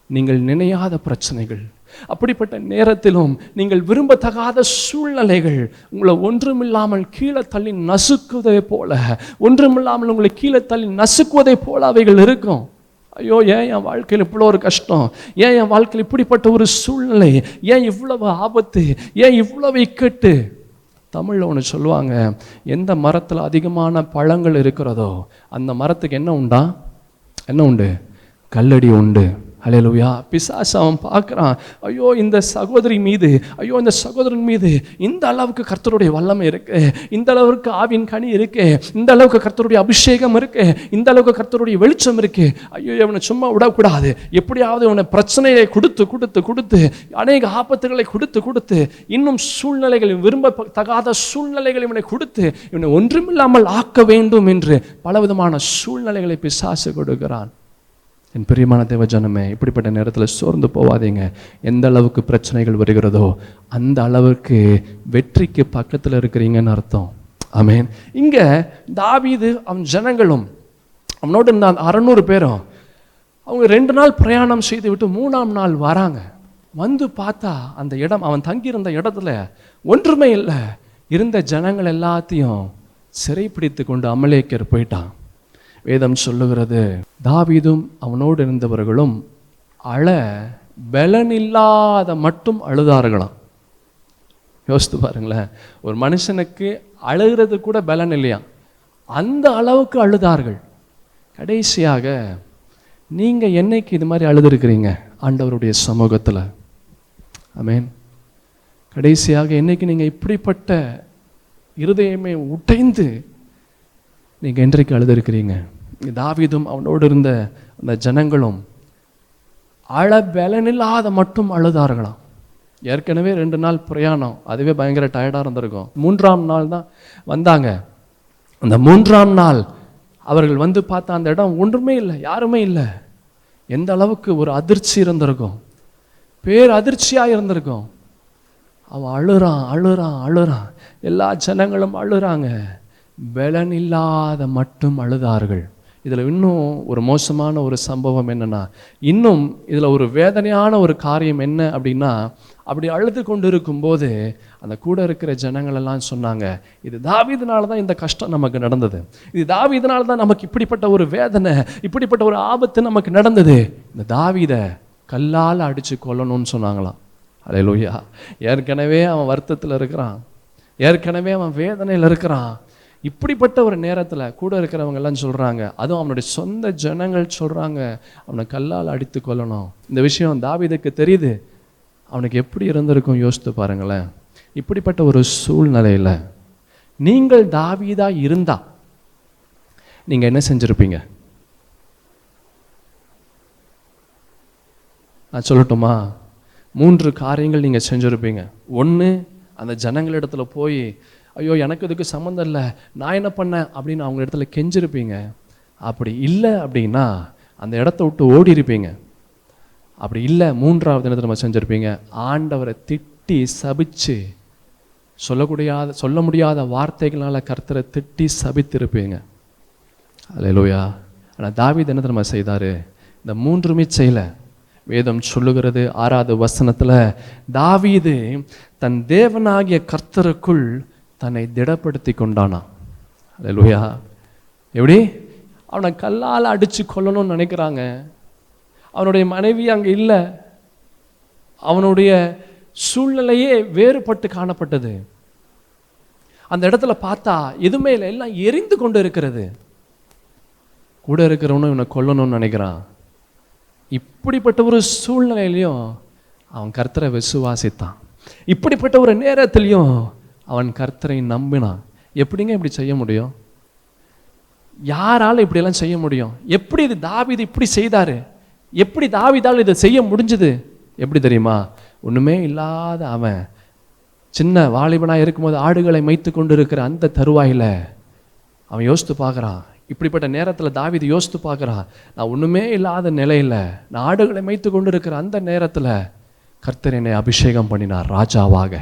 நீங்கள் நினையாத பிரச்சனைகள் அப்படிப்பட்ட நேரத்திலும் நீங்கள் விரும்பத்தகாத சூழ்நிலைகள் உங்களை ஒன்றுமில்லாமல் கீழே தள்ளி நசுக்குவதை போல ஒன்றுமில்லாமல் உங்களை கீழே தள்ளி நசுக்குவதை போல அவைகள் இருக்கும். ஐயோ ஏன் என் வாழ்க்கையில் இவ்வளோ ஒரு கஷ்டம்? ஏன் என் வாழ்க்கையில் இப்படிப்பட்ட ஒரு சூழ்நிலை? ஏன் இவ்வளவு ஆபத்து? ஏன் இவ்வளவு இக்கட்டு? தமிழில் ஒன்று சொல்லுவாங்க எந்த மரத்தில் அதிகமான பழங்கள் இருக்கிறதோ அந்த மரத்துக்கு என்ன உண்டா? என்ன உண்டு? கல்லடி உண்டு. அலையலுயா பிசாசு அவன் பார்க்குறான். ஐயோ இந்த சகோதரி மீது ஐயோ இந்த சகோதரன் மீது இந்த அளவுக்கு கர்த்தருடைய வல்லமை இருக்கு. இந்த அளவுக்கு ஆவின் கனி இருக்கு. இந்த அளவுக்கு கர்த்தருடைய அபிஷேகம் இருக்கு. இந்த அளவுக்கு கர்த்தருடைய வெளிச்சம் இருக்கு. ஐயோ இவனை சும்மா விடக்கூடாது. எப்படியாவது இவனை பிரச்சனையை கொடுத்து கொடுத்து கொடுத்து அநேக ஆபத்துகளை கொடுத்து கொடுத்து இன்னும் சூழ்நிலைகள் விரும்ப தகாத சூழ்நிலைகள் இவனை கொடுத்து இவனை ஒன்றுமில்லாமல் ஆக்க வேண்டும் என்று பலவிதமான சூழ்நிலைகளை பிசாசு கொடுக்கிறான். என் பிரியமான தேவ ஜனமே இப்படிப்பட்ட நேரத்தில் சோர்ந்து போவாதீங்க. எந்த அளவுக்கு பிரச்சனைகள் வருகிறதோ அந்த அளவுக்கு வெற்றிக்கு பக்கத்தில் இருக்கிறீங்கன்னு அர்த்தம். ஆமென் இங்கே தாவீது அவன் ஜனங்களும் அவனோடு இருந்த அந்த அறநூறு பேரும் அவங்க ரெண்டு நாள் பிரயாணம் செய்து விட்டு மூணாம் நாள் வராங்க. வந்து பார்த்தா அந்த இடம் அவன் தங்கியிருந்த இடத்துல ஒன்றுமே இல்லை. இருந்த ஜனங்கள் எல்லாத்தையும் சிறைப்பிடித்து கொண்டு அமலேக்கர் போயிட்டான். வேதம் சொல்லுகிறது. தாவீதும் அவனோடு இருந்தவர்களும் அழ பலனில்லாத மட்டும் அழுதார்களாம். யோசித்து பாருங்களேன் ஒரு மனுஷனுக்கு அழுகிறது கூட பலன் இல்லையா அந்த அளவுக்கு அழுதார்கள். கடைசியாக நீங்கள் என்னைக்கு இது மாதிரி அழுதுருக்கிறீங்க? ஆண்டவருடைய சமூகத்தில். அமேன் கடைசியாக என்னைக்கு நீங்கள் இப்படிப்பட்ட இருதயமே உடைந்து நீங்கள் என்றைக்கு அழுதுருக்கிறீங்க? தாவிதும் அவனோடு இருந்த அந்த ஜனங்களும் அழ பலனில்லாத மட்டும் அழுதார்களாம். ஏற்கனவே ரெண்டு நாள் பிரயாணம். அதுவே பயங்கர டயர்டாக இருந்திருக்கும். மூன்றாம் நாள் தான் வந்தாங்க. அந்த மூன்றாம் நாள் அவர்கள் வந்து பார்த்தா அந்த இடம் ஒன்றுமே இல்லை யாருமே இல்லை. எந்த அளவுக்கு ஒரு அதிர்ச்சி இருந்திருக்கும். பேர் அதிர்ச்சியாக இருந்திருக்கும். அவன் அழுறான் அழுறான் அழுறான். எல்லா ஜனங்களும் அழுறாங்க. பலன் இல்லாத மட்டும் அழுதார்கள். இதில் இன்னும் ஒரு மோசமான ஒரு சம்பவம் என்னென்னா இன்னும் இதில் ஒரு வேதனையான ஒரு காரியம் என்ன அப்படின்னா அப்படி அழுது கொண்டு இருக்கும்போது அந்த கூட இருக்கிற ஜனங்களெல்லாம் சொன்னாங்க இது தாவிதனால தான் இந்த கஷ்டம் நமக்கு நடந்தது. இது தாவிதனால தான் நமக்கு இப்படிப்பட்ட ஒரு வேதனை இப்படிப்பட்ட ஒரு ஆபத்து நமக்கு நடந்தது. இந்த தாவீதை கல்லால் அடித்து கொல்லணும்னு சொன்னாங்களாம். அலையலோயா ஏற்கனவே அவன் வருத்தத்தில் இருக்கிறான். ஏற்கனவே அவன் வேதனையில் இருக்கிறான். இப்படிப்பட்ட ஒரு நேரத்தில் கூட இருக்கிறவங்க எல்லாம் சொல்கிறாங்க அதுவும் அவனுடைய சொந்த ஜனங்கள் சொல்கிறாங்க அவனை கல்லால் அடித்து கொல்லணும். இந்த விஷயம் தாவிதுக்கு தெரியுது. அவனுக்கு எப்படி இருந்திருக்கும் யோசித்து பாருங்களேன். இப்படிப்பட்ட ஒரு சூழ்நிலையில் நீங்கள் தாவிதா இருந்தா நீங்கள் என்ன செஞ்சுருப்பீங்க? நான் சொல்லட்டுமா? மூன்று காரியங்கள் நீங்கள் செஞ்சுருப்பீங்க. ஒன்று அந்த ஜனங்களிடத்துல போய் ஐயோ எனக்கு இதுக்கு சம்மந்தம் இல்லை. நான் என்ன பண்ணேன்? அப்படின்னு அவங்க இடத்துல கெஞ்சிருப்பீங்க. அப்படி இல்லை அப்படின்னா அந்த இடத்த விட்டு ஓடி இருப்பீங்க அப்படி இல்லை மூன்றாவது என்ன நம்ம செஞ்சுருப்பீங்க. ஆண்டவரை திட்டி சபிச்சு சொல்லக்கூடியாத சொல்ல முடியாத வார்த்தைகளால் கர்த்தரை திட்டி சபித்திருப்பீங்க. அல்லேலூயா ஆனால் தாவி தினத்தை நம்ம செய்தார்? இந்த மூன்றுமே செய்யல. வேதம் சொல்லுகிறது ஆறாவது வசனத்தில் தாவீது தன் தேவனாகிய கர்த்தருக்குள் தன்னை திடப்படுத்தி கொண்டானா லூயா எப்படி? அவனை கல்லால் அடித்து கொல்லணும்னு நினைக்கிறாங்க. அவனுடைய மனைவி அங்கே இல்லை. அவனுடைய சூழ்நிலையே வேறுபட்டு காணப்பட்டது. அந்த இடத்துல பார்த்தா எதுவுமே இல்லை. எல்லாம் எரிந்து கொண்டு இருக்கிறது. கூட இருக்கிறவனும் இவனை கொல்லணும்னு நினைக்கிறான். இப்படிப்பட்ட ஒரு சூழ்நிலையிலையும் அவன் கர்த்தரை விசுவாசித்தான். இப்படிப்பட்ட ஒரு நேரத்திலையும் அவன் கர்த்தரை நம்பினான் எப்படிங்க இப்படி செய்ய முடியும்? யாரால் இப்படியெல்லாம் செய்ய முடியும்? எப்படி இது தாவிது இப்படி செய்தாரு? எப்படி தாவிதால் இதை செய்ய முடிஞ்சது? எப்படி தெரியுமா? ஒன்றுமே இல்லாத அவன் சின்ன வாலிபனாக இருக்கும்போது ஆடுகளை மைத்து கொண்டு இருக்கிற அந்த தருவாயில அவன் யோசித்து பார்க்குறான். இப்படிப்பட்ட நேரத்தில் தாவிது யோசித்து பார்க்குறான். நான் ஒன்றுமே இல்லாத நிலையில் நான் ஆடுகளை மைத்து கொண்டு இருக்கிற அந்த நேரத்தில் கர்த்தர் என்னை அபிஷேகம் பண்ணினார் ராஜாவாக.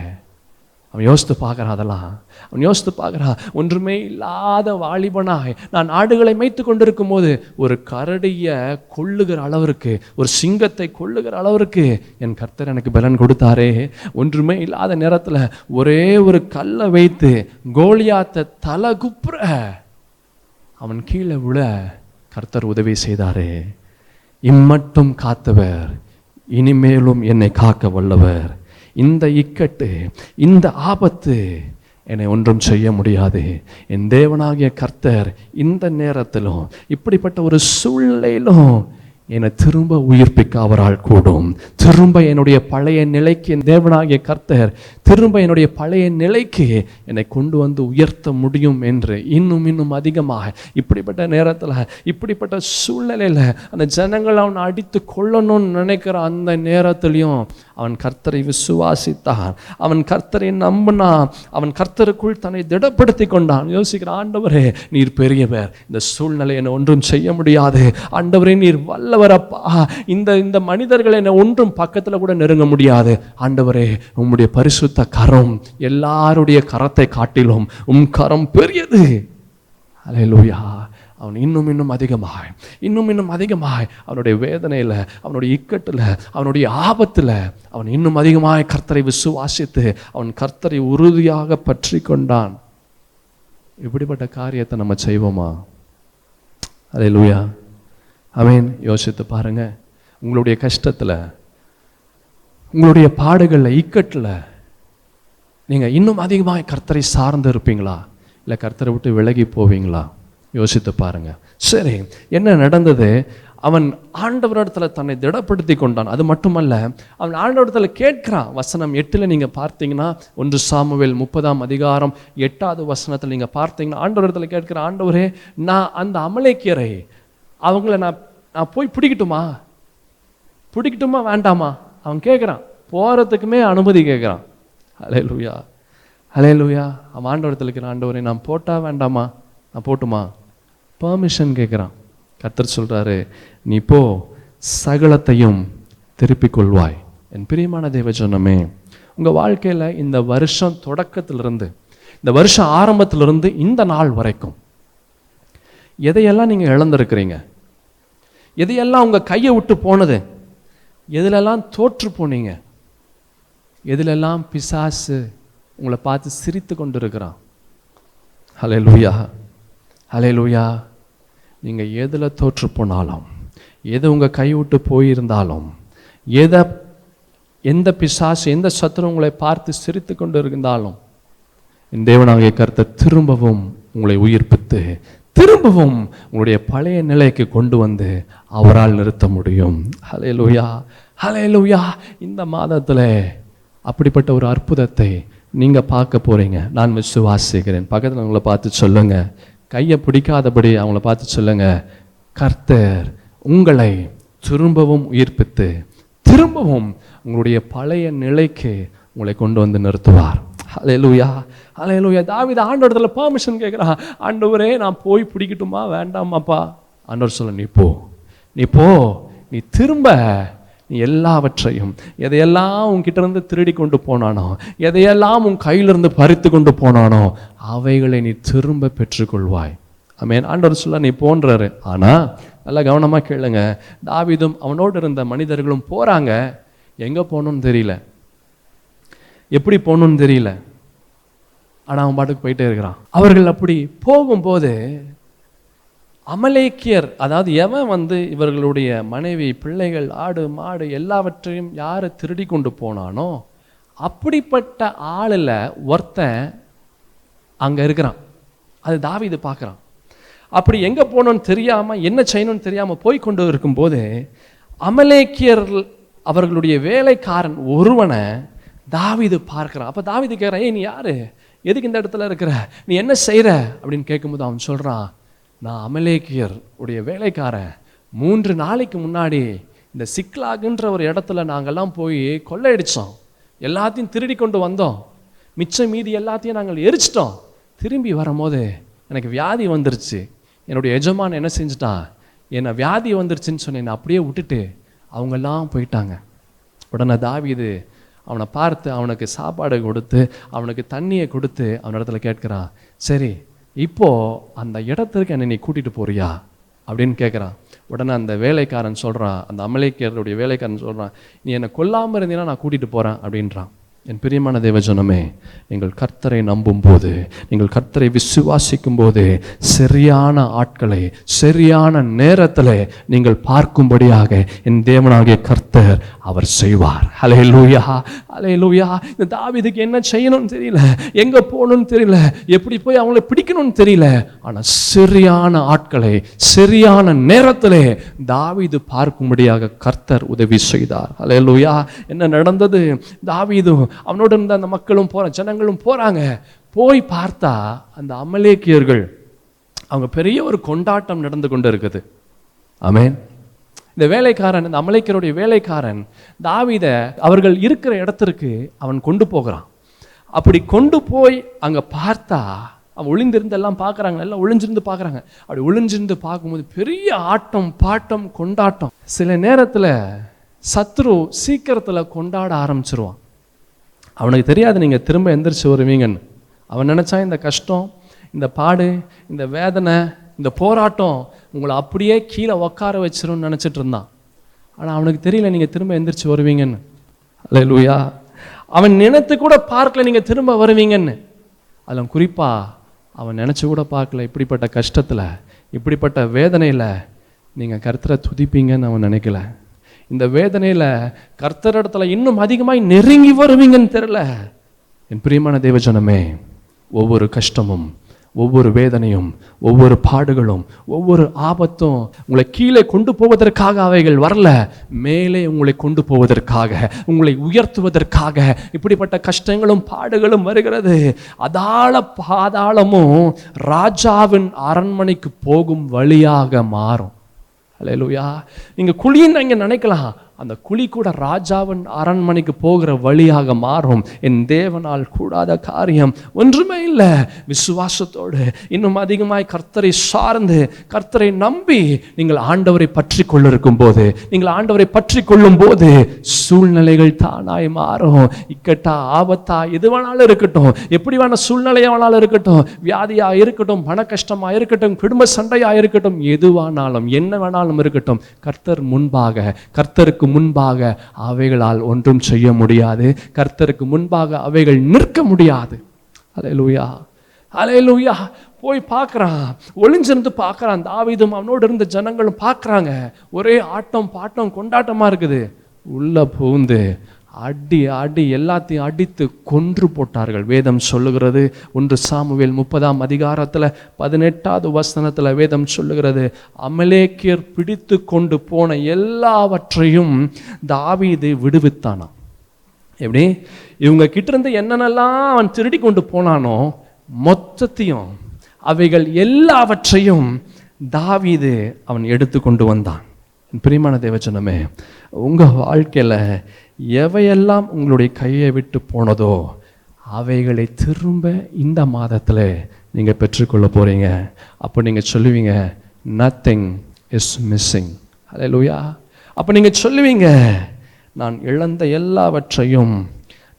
அவன் யோசித்து பார்க்குறான் அதெல்லாம். அவன் யோசித்து பார்க்குறான் ஒன்றுமே இல்லாத வாலிபனாய். நான் ஆடுகளை மேய்த்து கொண்டிருக்கும் போது ஒரு கரடியை கொள்ளுகிற அளவிற்கு ஒரு சிங்கத்தை கொள்ளுகிற அளவிற்கு என் கர்த்தர் எனக்கு பலன் கொடுத்தாரே. ஒன்றுமே இல்லாத நேரத்தில் ஒரே ஒரு கல்லை வைத்து கோலியாத்தை தலை குப்புற அவன் கீழே விழ கர்த்தர் உதவி செய்தாரே. இம்மட்டும் காத்தவர் இனிமேலும் என்னை காக்க வல்லவர். இந்த இக்கட்டு இந்த ஆபத்து என்னை ஒன்றும் செய்ய முடியாது. என் தேவனாகிய கர்த்தர் இந்த நேரத்திலும் இப்படிப்பட்ட ஒரு சூழ்நிலையிலும் என்னை திரும்ப உயிர்ப்பிக்க அவரால் கூடும். திரும்ப என்னுடைய பழைய நிலைக்கு என் தேவனாகிய கர்த்தர் திரும்ப என்னுடைய பழைய நிலைக்கு என்னை கொண்டு வந்து உயர்த்த முடியும் என்று இன்னும் இன்னும் அதிகமாக இப்படிப்பட்ட நேரத்தில் இப்படிப்பட்ட சூழ்நிலையில் அந்த ஜனங்கள் அவனை அடித்து கொள்ளணும்னு நினைக்கிற அந்த நேரத்திலையும் அவன் கர்த்தரை விசுவாசித்தான். அவன் கர்த்தரை நம்பினான். அவன் கர்த்தருக்குள் தன்னை திடப்படுத்தி கொண்டான். யோசிக்கிற ஆண்டவரே நீர் பெரியவர். இந்த சூழ்நிலை என்னை ஒன்றும் செய்ய முடியாது. ஆண்டவரே நீர் வல்லவரப்பா இந்த இந்த மனிதர்கள் என்னை ஒன்றும் பக்கத்தில் கூட நெருங்க முடியாது. ஆண்டவரே உம்முடைய பரிசுத்த கரம் எல்லாருடைய கரத்தை காட்டிலும் உம் கரம் பெரியது. அலையலூயா அவன் இன்னும் இன்னும் அதிகமாய் இன்னும் இன்னும் அதிகமாய் அவனுடைய வேதனையில் அவனுடைய இக்கட்டில் அவனுடைய ஆபத்தில் அவன் இன்னும் அதிகமாய் கர்த்தரை விசுவாசித்து அவன் கர்த்தரை உறுதியாக பற்றி கொண்டான். இப்படிப்பட்ட காரியத்தை நம்ம செய்வோமா? அதே லூயா அவன் யோசித்து பாருங்க. உங்களுடைய கஷ்டத்தில் உங்களுடைய பாடுகளில் இக்கட்டில் நீங்கள் இன்னும் அதிகமாக கர்த்தரை சார்ந்து இருப்பீங்களா? இல்லை கர்த்தரை விட்டு விலகி போவீங்களா? யோசித்து பாருங்க. சரி என்ன நடந்தது? அவன் ஆண்டவரிடத்தில் தன்னை திடப்படுத்தி கொண்டான். அது மட்டுமல்ல அவன் ஆண்டவரிடத்தில் கேட்கிறான். வசனம் எட்டில் நீங்கள் பார்த்தீங்கன்னா ஒன்று சாமுவேல் முப்பதாம் அதிகாரம் எட்டாவது வசனத்தில் நீங்கள் பார்த்தீங்கன்னா ஆண்டவரிடத்தில் கேட்கிற ஆண்டவரே நான் அந்த அமலைக்கீரை அவங்கள நான் நான் போய் பிடிக்கட்டுமா? பிடிக்கட்டுமா வேண்டாமா? அவன் கேட்குறான். போகிறதுக்குமே அனுமதி கேட்குறான். அலே அலையலூயா அவன் ஆண்டவரத்தில் இருக்கிற ஆண்டவரை நான் போட்டா வேண்டாமா? நான் போட்டுமா? பர்மிஷன் கேட்குறான் கத்தர் சொல்கிறாரு நீ போ சகலத்தையும் திருப்பிக் கொள்வாய் என் பிரியமான தேவஜனமே உங்கள் வாழ்க்கையில் இந்த வருஷம் தொடக்கத்திலிருந்து இந்த வருஷம் ஆரம்பத்திலிருந்து இந்த நாள் வரைக்கும் எதையெல்லாம் நீங்கள் இழந்திருக்கிறீங்க? எதையெல்லாம் உங்கள் கையை விட்டு போனது? எதுலெல்லாம் தோற்று போனீங்க? எதிலெல்லாம் பிசாசு உங்களை பார்த்து சிரித்து கொண்டு இருக்கிறான் ஹலே லூயா ஹலே லூயா நீங்கள் எதில் தோற்று போனாலும் எது உங்கள் கைவிட்டு போயிருந்தாலும் எதை எந்த பிசாசு எந்த சத்துரு உங்களை பார்த்து சிரித்து கொண்டு இருந்தாலும் என் தேவனாகிய கருத்தை திரும்பவும் உங்களை உயிர்ப்பித்து திரும்பவும் உங்களுடைய பழைய நிலைக்கு கொண்டு வந்து அவரால் நிறுத்த முடியும். ஹலே லூயா ஹலே லூயா இந்த மாதத்தில் அப்படிப்பட்ட ஒரு அற்புதத்தை நீங்கள் பார்க்க போகிறீங்க நான் விசுவாசிக்கிறேன். பக்கத்தில் உங்களை பார்த்து சொல்லுங்கள் கையை பிடிக்காதபடி அவங்கள பார்த்து சொல்லுங்கள் கர்த்தர் உங்களை திரும்பவும் உயிர்ப்பித்து திரும்பவும் உங்களுடைய பழைய நிலைக்கு உங்களை கொண்டு வந்து நிறுத்துவார். ஹalleluya ஹalleluya தாவீது ஆண்டவரத்துல பர்மிஷன் கேட்குறான். ஆண்டவரே நான் போய் பிடிக்கட்டுமா? வேண்டாமாப்பா. ஆண்டவர் சொல்ல நீ போ. நீ போ. நீ திரும்ப எல்லாவற்றையும் எதையெல்லாம் உன்கிட்டருந்து திருடி கொண்டு போனானோ எதையெல்லாம் உன் கையிலிருந்து பறித்து கொண்டு போனானோ அவைகளை நீ திரும்ப பெற்றுக்கொள்வாய். அமேன் ஆண்டவர் சொல்ல நீ போன்றாரு. ஆனால் நல்லா கவனமாக கேளுங்க. தாவிதும் அவனோடு இருந்த மனிதர்களும் போகிறாங்க எங்கே போகணும்னு தெரியல. எப்படி போகணும்னு தெரியல. ஆனால் அவன் பாட்டுக்கு போயிட்டே இருக்கிறான். அவர்கள் அப்படி போகும்போது அமலேக்கியர் அதாவது எவன் வந்து இவர்களுடைய மனைவி பிள்ளைகள் ஆடு மாடு எல்லாவற்றையும் யாரை திருடி கொண்டு போனானோ அப்படிப்பட்ட ஆளில் ஒருத்தன் அங்கே இருக்கிறான். அது தாவி இது பார்க்குறான். அப்படி எங்கே போகணும்னு தெரியாமல் என்ன செய்யணும்னு தெரியாமல் போய் கொண்டு இருக்கும்போது அமலேக்கியர் அவர்களுடைய வேலைக்காரன் ஒருவனை தாவிது பார்க்குறான். அப்போ தாவீது கேட்குறான் ஏய் நீ யார்? எதுக்கு இந்த இடத்துல இருக்கிற? நீ என்ன செய்கிற அப்படின்னு கேட்கும்போது அவன் சொல்கிறான் நான் அமலேக்கியர் உடைய வேலைக்காரன். மூன்று நாளைக்கு முன்னாடி இந்த சிக்லாகுன்ற ஒரு இடத்துல நாங்கள்லாம் போய் கொள்ளையடித்தோம் எல்லாத்தையும் திருடி கொண்டு வந்தோம். மிச்சம் மீதி எல்லாத்தையும் நாங்கள் எரிச்சிட்டோம். திரும்பி வரும்போது எனக்கு வியாதி வந்துருச்சு. என்னுடைய எஜமான் என்ன செஞ்சிட்டான்? என்னை வியாதி வந்துருச்சுன்னு சொன்னேன் என்னை அப்படியே விட்டுட்டு அவங்கெல்லாம் போயிட்டாங்க. உடனே தாவிது அவனை பார்த்து அவனுக்கு சாப்பாடு கொடுத்து அவனுக்கு தண்ணியை கொடுத்து அவன் இடத்துல கேட்குறான். சரி இப்போ அந்த இடத்திற்கு என்னை நீ கூட்டிகிட்டு போறியா? அப்படின்னு கேட்குறான் உடனே அந்த வேலைக்காரன் சொல்கிறான் அந்த அமலைக்கருடைய வேலைக்காரன் சொல்கிறான் நீ என்னை கொல்லாமல் இருந்தீங்கன்னா நான் கூட்டிகிட்டு போகிறேன் அப்படின்றான். என் பிரியமான தேவஜனமே நீங்கள் கர்த்தரை நம்பும் போது நீங்கள் கர்த்தரை விசுவாசிக்கும் போது சரியான ஆட்களை சரியான நேரத்தில் நீங்கள் பார்க்கும்படியாக என் தேவனாகிய கர்த்தர் அவர் செய்வார். அலே லூயா அலே லூயா இந்த தாவிதுக்கு என்ன செய்யணும்னு தெரியல எங்க போகணும்னு தெரியல எப்படி போய் அவங்கள பிடிக்கணும்னு தெரியல. ஆனால் சரியான ஆட்களை சரியான நேரத்தில் தாவிது பார்க்கும்படியாக கர்த்தர் உதவி செய்தார். அலே லூயா என்ன நடந்தது? தாவிதும் அவனோடு இருந்த அந்த மக்களும் போகிறான் ஜனங்களும் போறாங்க. போய் பார்த்தா அந்த அமலேக்கியர்கள் அவங்க பெரிய ஒரு கொண்டாட்டம் நடந்து கொண்டு இருக்குது. ஆமென். இந்த வேலைக்காரன் இந்த அமலேக்கியருடைய வேலைக்காரன் தாவித அவர்கள் இருக்கிற இடத்திற்கு அவன் கொண்டு போகிறான். அப்படி கொண்டு போய் அங்க பார்த்தா அவன் ஒளிந்திருந்து எல்லாம் பார்க்குறாங்க எல்லாம் ஒளிஞ்சிருந்து பார்க்குறாங்க. அப்படி ஒளிஞ்சிருந்து பார்க்கும்போது பெரிய ஆட்டம் பாட்டம் கொண்டாட்டம். சில நேரத்துல சத்ரு சீக்கிரத்துல கொண்டாட ஆரம்பிச்சிருவான். அவனுக்கு தெரியாது நீங்கள் திரும்ப எந்திரிச்சு வருவீங்கன்னு. அவன் நினச்சா இந்த கஷ்டம் இந்த பாடு இந்த வேதனை இந்த போராட்டம் உங்களை அப்படியே கீழே உட்கார வச்சிரும்னு நினச்சிட்டு இருந்தான். ஆனால் அவனுக்கு தெரியல நீங்கள் திரும்ப எந்திரிச்சு வருவீங்கன்னு. அல்லேலூயா அவன் நினைத்து கூட பார்க்கல நீங்கள் திரும்ப வருவீங்கன்னு. அதில் குறிப்பா அவன் நினச்சி கூட பார்க்கல இப்படிப்பட்ட கஷ்டத்தில் இப்படிப்பட்ட வேதனையில் நீங்கள் கருத்தரை துதிப்பீங்கன்னு அவன் நினைக்கல. இந்த வேதனையில் கர்த்தரிடத்துல இன்னும் அதிகமாய் நெருங்கி வருவீங்கன்னு தெரியல. என் பிரியமான தேவஜனமே ஒவ்வொரு கஷ்டமும் ஒவ்வொரு வேதனையும் ஒவ்வொரு பாடுகளும் ஒவ்வொரு ஆபத்தும் உங்களை கீழே கொண்டு போவதற்காக அவைகள் வரல. மேலே உங்களை கொண்டு போவதற்காக உங்களை உயர்த்துவதற்காக இப்படிப்பட்ட கஷ்டங்களும் பாடுகளும் வருகிறது. அதால பாதாளமும் ராஜாவின் அரண்மனைக்கு போகும் வழியாக மாறும். அலையலூயா நீங்கள் குழின்னு இங்க நினைக்கலாம். அந்த குழி கூட ராஜாவின் அரண்மனைக்கு போகிற வழியாக மாறும். என் தேவனால் கூடாத காரியம் ஒன்றுமே இல்லை. விசுவாசத்தோடு இன்னும் அதிகமாய் கர்த்தரை சார்ந்து கர்த்தரை நம்பி நீங்கள் ஆண்டவரை பற்றி கொள்ளிருக்கும் போது நீங்கள் ஆண்டவரை பற்றி கொள்ளும் போது சூழ்நிலைகள் தானாய் மாறும். இக்கட்டா ஆபத்தா எது வேணாலும் இருக்கட்டும். எப்படி வேணால் சூழ்நிலையாக வேணாலும் இருக்கட்டும். வியாதியா இருக்கட்டும் பண கஷ்டமா இருக்கட்டும் குடும்ப சண்டையா இருக்கட்டும் எதுவானாலும் என்ன வேணாலும் இருக்கட்டும். கர்த்தர் முன்பாக கர்த்தருக்கு முன்பாக அவைகளால் ஒன்றும் செய்ய முடியாது. கர்த்தருக்கு முன்பாக அவைகள் நிற்க முடியாது. அலையலூயா அலையலூயா போய் பார்க்குறான். ஒளிஞ்சிருந்து பார்க்குறான். தாவிதும் அவனோடு இருந்த ஜனங்களும் பார்க்குறாங்க. ஒரே ஆட்டம் பாட்டம் கொண்டாட்டமாக இருக்குது. உள்ள பூந்து அடி அடி எல்லாத்தையும் அடித்து கொன்று போட்டார்கள். வேதம் சொல்லுகிறது ஒன்று சாமுவேல் முப்பதாம் அதிகாரத்தில் பதினெட்டாவது வசனத்தில் வேதம் சொல்லுகிறது அமலேக்கியர் பிடித்து கொண்டு போன எல்லாவற்றையும் தாவீது விடுவித்தானா எப்படி? இவங்க கிட்ட இருந்து என்னென்னலாம் அவன் திருடி கொண்டு போனானோ மொத்தத்தையும் அவைகள் எல்லாவற்றையும் தாவீது அவன் எடுத்து கொண்டு வந்தான். பிரியமான தேவச்சனமே உங்கள் வாழ்க்கையில் எவையெல்லாம் உங்களுடைய கையை விட்டு போனதோ அவைகளை திரும்ப இந்த மாதத்தில் நீங்கள் பெற்றுக்கொள்ள போகிறீங்க அப்போ நீங்கள் சொல்லுவீங்க நத்திங் இஸ் மிஸ்ஸிங் ஹalleluya அப்போ நீங்கள் சொல்லுவீங்க நான் இழந்த எல்லாவற்றையும்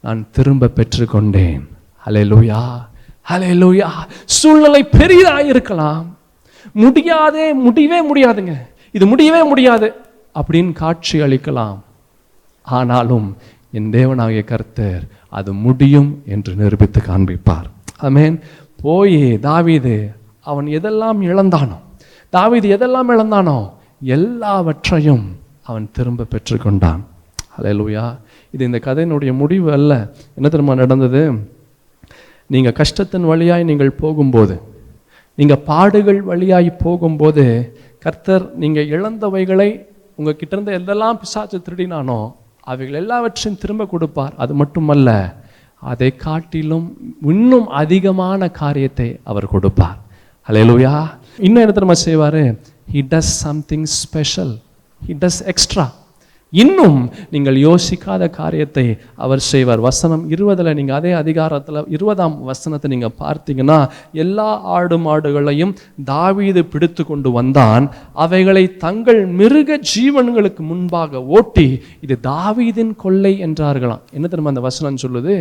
நான் திரும்ப பெற்றுக்கொண்டேன். ஹலே லூயா ஹலே லூயா சூழ்நிலை பெரியதாக இருக்கலாம். முடியாதே முடியவே முடியாதுங்க. இது முடியவே முடியாது. அப்படின்னு காட்சி அளிக்கலாம். ஆனாலும் என் தேவனாகிய கர்த்தர் அது முடியும் என்று நிரூபித்து காண்பிப்பார். அமேன் போய் தாவீது அவன் எதெல்லாம் இழந்தானோ தாவீது எதெல்லாம் இழந்தானோ எல்லாவற்றையும் அவன் திரும்ப பெற்றுக்கொண்டான். அலையலூயா இது இந்த கதையினுடைய முடிவு அல்ல. என்ன தெரியுமா நடந்தது? நீங்கள் கஷ்டத்தின் வழியாய் நீங்கள் போகும்போது நீங்கள் பாடுகள் வழியாய் போகும்போது கர்த்தர் நீங்கள் இழந்தவைகளை உங்கள் கிட்டேருந்து எதெல்லாம் பிசாச்சு திருடினானோ அவைகள் எல்லாவற்றையும் திரும்ப கொடுப்பார். அது மட்டுமல்ல அதை காட்டிலும் இன்னும் அதிகமான காரியத்தை அவர் கொடுப்பார். ஹalleluya இன்னும் என்ன திரும்ப செய்வார்? He does something special he does extra இன்னும் நீங்கள் யோசிக்காத காரியத்தை அவர் செய்வார். வசனம் இருபதில் நீங்கள் அதே அதிகாரத்தில் இருபதாம் வசனத்தை நீங்கள் பார்த்தீங்கன்னா எல்லா ஆடு மாடுகளையும் தாவீது பிடித்து கொண்டு வந்தான். அவைகளை தங்கள் மிருக ஜீவன்களுக்கு முன்பாக ஓட்டி இது தாவீதின் கொள்ளை என்றார்களாம். என்ன தெரியுமா அந்த வசனம் சொல்லுது?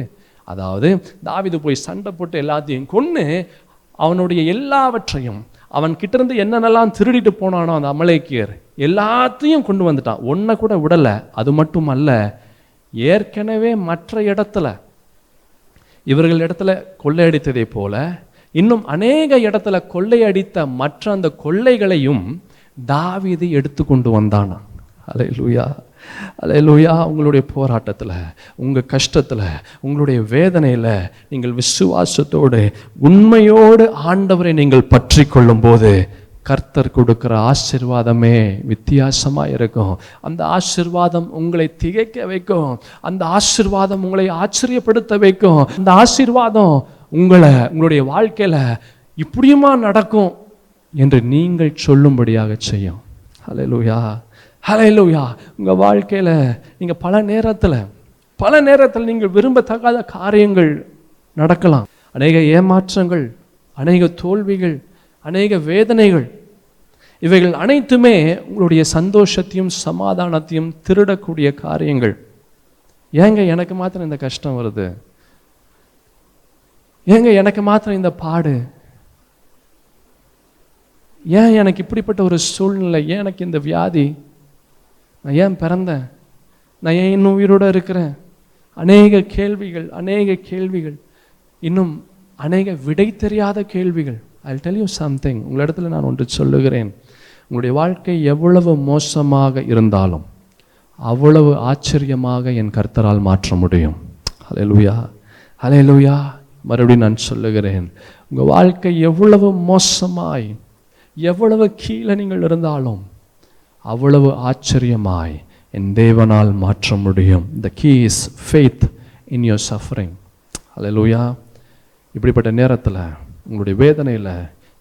அதாவது தாவீது போய் சண்டை போட்டு எல்லாத்தையும் கொன்று அவனுடைய எல்லாவற்றையும் அவன் கிட்டேருந்து என்னென்னலாம் திருடிட்டு போனானோ அந்த அமலேக்கியர் எல்லாத்தையும் கொண்டு வந்துட்டான். ஒன்றை கூட விடலை. அது மட்டும் அல்ல ஏற்கனவே மற்ற இடத்துல இவர்கள் இடத்துல கொள்ளையடித்ததை போல இன்னும் அநேக இடத்துல கொள்ளையடித்த மற்ற அந்த கொள்ளைகளையும் தாவீது எடுத்து கொண்டு வந்தானா. அலை லூயா உங்களுடைய போராட்டத்தில் உங்கள் கஷ்டத்தில் உங்களுடைய வேதனையில் நீங்கள் விசுவாசத்தோடு உண்மையோடு ஆண்டவரை நீங்கள் பற்றி கொள்ளும்போது கர்த்தர் கொடுக்குற ஆசிர்வாதமே வித்தியாசமாக இருக்கும் அந்த ஆசிர்வாதம் உங்களை திகைக்க வைக்கும். அந்த ஆசிர்வாதம் உங்களை ஆச்சரியப்படுத்த வைக்கும். அந்த ஆசிர்வாதம் உங்களை உங்களுடைய வாழ்க்கையில் இப்படியுமா நடக்கும் என்று நீங்கள் சொல்லும்படியாக செய்யும். ஹalleluya ஹalleluya உங்கள் வாழ்க்கையில் நீங்கள் பல நேரத்தில் பல நேரத்தில் நீங்கள் விரும்பத்தகாத காரியங்கள் நடக்கலாம். அநேக ஏமாற்றங்கள் அநேக தோல்விகள் அநேக வேதனைகள் இவைகள் அனைத்துமே உங்களுடைய சந்தோஷத்தையும் சமாதானத்தையும் திருடக்கூடிய காரியங்கள். ஏங்க எனக்கு மாத்திரம் இந்த கஷ்டம் வருது? ஏங்க எனக்கு மாத்திரம் இந்த பாடு? ஏன் எனக்கு இப்படிப்பட்ட ஒரு சூழ்நிலை? ஏன் எனக்கு இந்த வியாதி? நான் ஏன் பிறந்தேன்? நான் ஏன் இன்னும் உயிரோடு இருக்கிறேன்? அநேக கேள்விகள் அநேக கேள்விகள். இன்னும் அநேக விடை தெரியாத கேள்விகள். ஐ டெல் யூ சம்திங் உங்களிடத்துல நான் ஒன்று சொல்லுகிறேன். உங்களுடைய வாழ்க்கை எவ்வளவு மோசமாக இருந்தாலும் அவ்வளவு ஆச்சரியமாக என் கர்த்தரால் மாற்ற முடியும். ஹalleluya ஹalleluya மறுபடியும் நான் சொல்லுகிறேன் உங்கள் வாழ்க்கை எவ்வளவு மோசமாய் எவ்வளவு கீழே நீங்கள் இருந்தாலும் அவ்வளவு ஆச்சரியமாய் என் தேவனால் மாற்ற முடியும். The key is faith in your suffering ஹalleluya இப்படிப்பட்ட நேரத்தில் உங்களுடைய வேதனையில்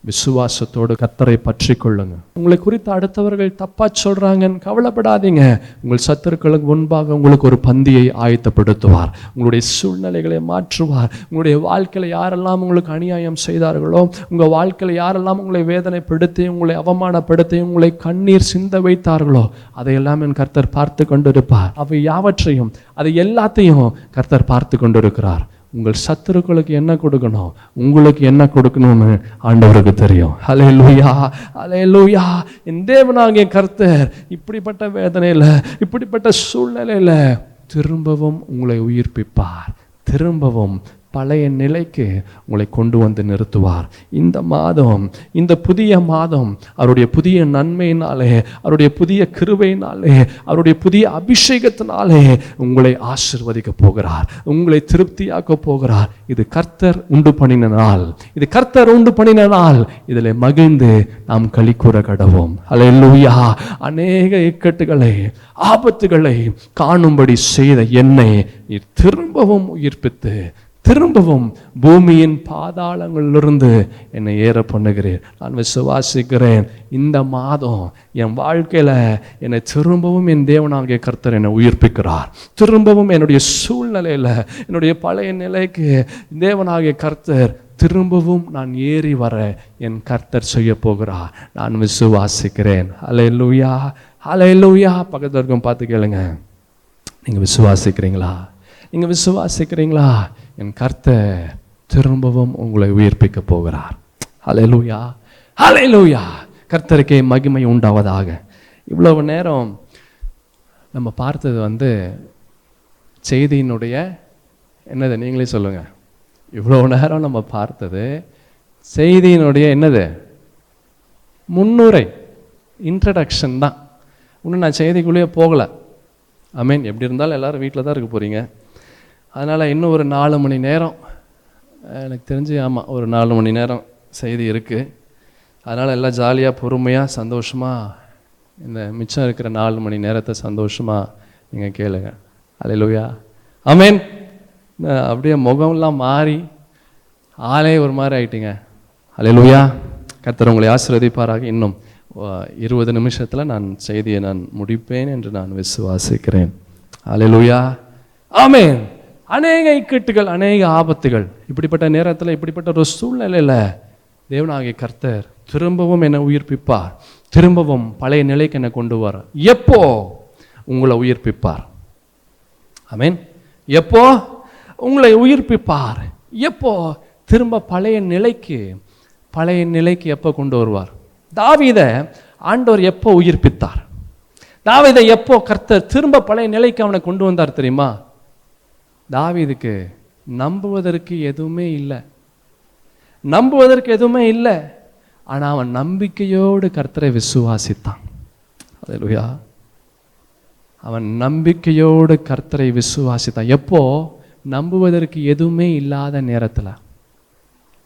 விசுவாசத்தோடு கத்தரை பற்றி கொள்ளுங்க உங்களை குறித்து அடுத்தவர்கள் தப்பா சொல்றாங்கன்னு கவலைப்படாதீங்க. உங்கள் சத்துருக்களுக்கு முன்பாக உங்களுக்கு ஒரு பந்தியை ஆயத்தப்படுத்துவார். உங்களுடைய சூழ்நிலைகளை மாற்றுவார். உங்களுடைய வாழ்க்கையில் யாரெல்லாம் உங்களுக்கு அநியாயம் செய்தார்களோ உங்கள் வாழ்க்கையில் யாரெல்லாம் உங்களை வேதனைப்படுத்தி உங்களை அவமானப்படுத்தி உங்களை கண்ணீர் சிந்த வைத்தார்களோ அதையெல்லாம் என் கர்த்தர் பார்த்து கொண்டிருப்பார். அவை யாவற்றையும் அதை எல்லாத்தையும் கர்த்தர் பார்த்து கொண்டிருக்கிறார். உங்கள் சத்துருக்களுக்கு என்ன கொடுக்கணும்? உங்களுக்கு என்ன கொடுக்கணும்னு ஆண்டவருக்கு தெரியும். அலே லூயா அலே லூயா என் தேவனாகிய கர்த்தர் இப்படிப்பட்ட வேதனையில இப்படிப்பட்ட சூழ்நிலையில திரும்பவும் உங்களை உயிர்ப்பிப்பார். திரும்பவும் பழைய நிலைக்கு உங்களை கொண்டு வந்து நிறுத்துவார். இந்த மாதம் இந்த புதிய மாதம் அவருடைய புதிய நன்மையினாலே அவருடைய புதிய கிருபையினாலே அவருடைய புதிய அபிஷேகத்தினாலே உங்களை ஆசிர்வதிக்க போகிறார். உங்களை திருப்தியாக்க போகிறார். இது கர்த்தர் உண்டு பண்ணின நாள். இது கர்த்தர் உண்டு பண்ணின நாள். இதில் மகிழ்ந்து நாம் களி கூற கடவோம். அல்லேலூயா அநேக இக்கட்டுகளை ஆபத்துகளை காணும்படி செய்த என்னை நீர் திரும்பவும் உயிர்ப்பித்து திரும்பவும் பூமியின் பாதாளங்களிலிருந்து என்னை ஏற பண்ணுகிறேன் நான் விசுவாசிக்கிறேன். இந்த மாதம் என் வாழ்க்கையில் என்னை திரும்பவும் என் தேவனாகிய கர்த்தர் என்னை உயிர்ப்பிக்கிறார். திரும்பவும் என்னுடைய சூழ்நிலையில் என்னுடைய பழைய நிலைக்கு தேவனாகிய கர்த்தர் திரும்பவும் நான் ஏறி வர என் கர்த்தர் செய்ய போகிறார். நான் விசுவாசிக்கிறேன். அலை லூயா அலை லூயா பக்கத்தில் இருக்கும் பார்த்து கேளுங்க. நீங்கள் விசுவாசிக்கிறீங்களா? நீங்கள் விசுவாசிக்கிறீங்களா? என் கர்த்தர் திரும்பவும் உங்களை உயிர்ப்பிக்க போகிறார். ஹalleluya லூயா கர்த்தருக்கே மகிமை உண்டாவதாக. இவ்வளவு நேரம் நம்ம பார்த்தது வந்து செய்தியினுடைய என்னது நீங்களே சொல்லுங்கள் இவ்வளவு நேரம் நம்ம பார்த்தது செய்தியினுடைய என்னது? முன்னுரை இன்ட்ரடக்ஷன் தான். இன்னும் நான் செய்திக்குள்ளேயே போகலை. ஐ மீன் எப்படி இருந்தாலும் எல்லோரும் வீட்டில் தான் இருக்க போகிறீங்க அதனால் இன்னும் ஒரு நாலு மணி நேரம். எனக்கு தெரிஞ்சு ஆமாம் ஒரு நாலு மணி நேரம் செய்தி இருக்குது அதனால் எல்லாம் ஜாலியாக பொறுமையாக சந்தோஷமாக இந்த மிச்சம் இருக்கிற நாலு மணி நேரத்தை சந்தோஷமாக நீங்கள் கேளுங்க. அலையிலுயா அமேன் அப்படியே முகம்லாம் மாறி ஆளே ஒரு மாதிரி ஆயிட்டிங்க. அலையிலுயா கர்த்தர் உங்களை ஆசிர்வதிப்பாராக. இன்னும் இருபது நிமிஷத்தில் நான் செய்தியை நான் முடிப்பேன் என்று நான் விசுவாசிக்கிறேன். அலையிலுயா ஆமேன் அநேக இக்கட்டுகள் அநேக ஆபத்துகள். இப்படிப்பட்ட நேரத்தில் இப்படிப்பட்ட ஒரு சூழ்நிலையில் தேவனாகிய கர்த்தர் திரும்பவும் என்னை உயிர்ப்பிப்பார். திரும்பவும் பழைய நிலைக்கு என்னை கொண்டு வர. எப்போ? உங்களை உயிர்ப்பிப்பார். ஆமென் எப்போ? உங்களை உயிர்ப்பிப்பார். எப்போ? திரும்ப பழைய நிலைக்கு பழைய நிலைக்கு எப்போ கொண்டு வருவார்? தாவித ஆண்டவர் எப்போ உயிர்ப்பித்தார்? தாவீதை எப்போ கர்த்தர் திரும்ப பழைய நிலைக்கு அவனை கொண்டு வந்தார் தெரியுமா? தாவீதுக்கு நம்புவதற்கு எதுவுமே இல்லை. நம்புவதற்கு எதுவுமே இல்லை. ஆனால் அவன் நம்பிக்கையோடு கர்த்தரை விசுவாசித்தான். அல்லேலூயா அவன் நம்பிக்கையோடு கர்த்தரை விசுவாசித்தான். எப்போ? நம்புவதற்கு எதுவுமே இல்லாத நேரத்தில்.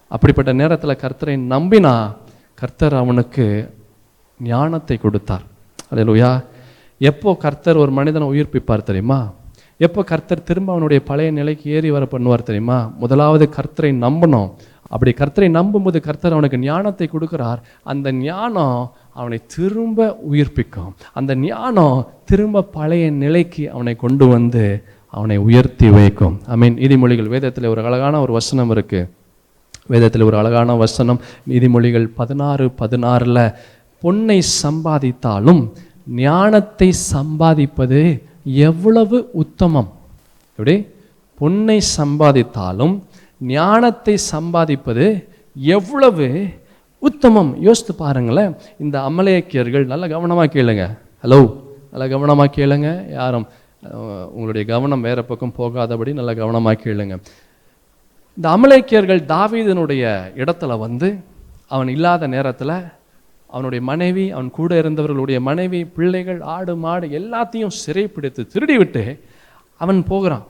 அப்படிப்பட்ட நேரத்தில் கர்த்தரை நம்பினா கர்த்தர் அவனுக்கு ஞானத்தை கொடுத்தார். அல்லேலூயா எப்போ கர்த்தர் ஒரு மனிதனை உயிர்ப்பிப்பார் தெரியுமா? எப்போ கர்த்தர் திரும்ப அவனுடைய பழைய நிலைக்கு ஏறி வர பண்ணுவார் தெரியுமா? முதலாவது கர்த்தரை நம்பணும். அப்படி கர்த்தரை நம்பும்போது கர்த்தர் அவனுக்கு ஞானத்தை கொடுக்குறார். அந்த ஞானம் அவனை திரும்ப உயிர்ப்பிக்கும். அந்த ஞானம் திரும்ப பழைய நிலைக்கு அவனை கொண்டு வந்து அவனை உயர்த்தி வைக்கும். ஐ மீன் நீதிமொழிகள் வேதத்தில் ஒரு அழகான ஒரு வசனம் இருக்கு. வேதத்தில் ஒரு அழகான வசனம். நீதிமொழிகள் பதினாறு பதினாறில் பொன்னை சம்பாதித்தாலும் ஞானத்தை சம்பாதிப்பது எவ்வளவு உத்தமம்? எப்படி? பொன்னை சம்பாதித்தாலும் ஞானத்தை சம்பாதிப்பது எவ்வளவு உத்தமம்? யோசித்து பாருங்களேன். இந்த அமலேக்கியர்கள் நல்ல கவனமாக கேளுங்க. ஹலோ நல்ல கவனமாக கேளுங்க. யாரும் உங்களுடைய கவனம் வேற பக்கம் போகாதபடி நல்ல கவனமாக கேளுங்க. இந்த அமலேக்கியர்கள் தாவீதனுடைய இடத்துல வந்து அவன் இல்லாத நேரத்தில் அவனுடைய மனைவி அவன் கூட இருந்தவர்களுடைய மனைவி பிள்ளைகள் ஆடு மாடு எல்லாத்தையும் சிறைப்பிடித்து திருடிவிட்டு அவன் போகிறான்.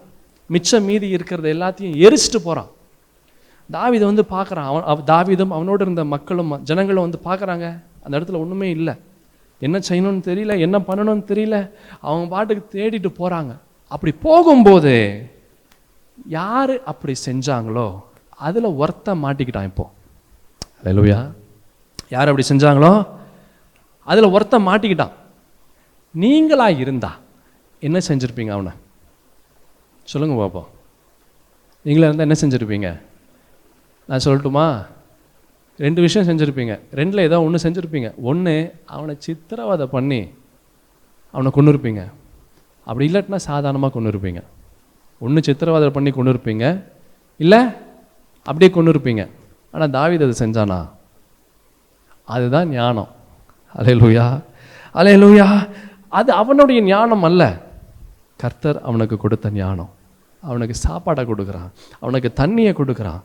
மிச்சம் மீதி இருக்கிறத எல்லாத்தையும் எரிச்சிட்டு போகிறான் தாவிதை வந்து பார்க்குறான். அவன் தாவிதும் அவனோடு இருந்த மக்களும் ஜனங்களும் வந்து பார்க்குறாங்க. அந்த இடத்துல ஒன்றுமே இல்லை. என்ன செய்யணும்னு தெரியல என்ன பண்ணணும்னு தெரியல. அவங்க பாட்டுக்கு தேடிட்டு போகிறாங்க அப்படி போகும்போது யார் அப்படி செஞ்சாங்களோ அதில் ஒருத்த மாட்டிக்கிட்டான் இப்போ. லூயா யார் அப்படி செஞ்சாங்களோ? அதில் ஒருத்தன் மாட்டிக்கிட்டான். நீங்களாக இருந்தா என்ன செஞ்சுருப்பீங்க அவனை? சொல்லுங்க பாப்போம். நீங்களாக இருந்தால் என்ன செஞ்சுருப்பீங்க? நான் சொல்லட்டுமா? ரெண்டு விஷயம் செஞ்சுருப்பீங்க. ரெண்டில் ஏதோ ஒன்று செஞ்சுருப்பீங்க. ஒன்று அவனை சித்திரவதை பண்ணி அவனை கொண்டு இருப்பீங்க அப்படி இல்லாட்டினா சாதாரணமாக கொண்டு இருப்பீங்க ஒன்று சித்திரவதை பண்ணி கொண்டு இருப்பீங்க இல்லை அப்படியே கொண்டு இருப்பீங்க ஆனால் தாவித அதை செஞ்சானா? அதுதான் ஞானம். அலையலூயா அலையலூயா அது அவனுடைய ஞானம் அல்ல. கர்த்தர் அவனுக்கு கொடுத்த ஞானம். அவனுக்கு சாப்பாடை கொடுக்குறான். அவனுக்கு தண்ணியை கொடுக்குறான்.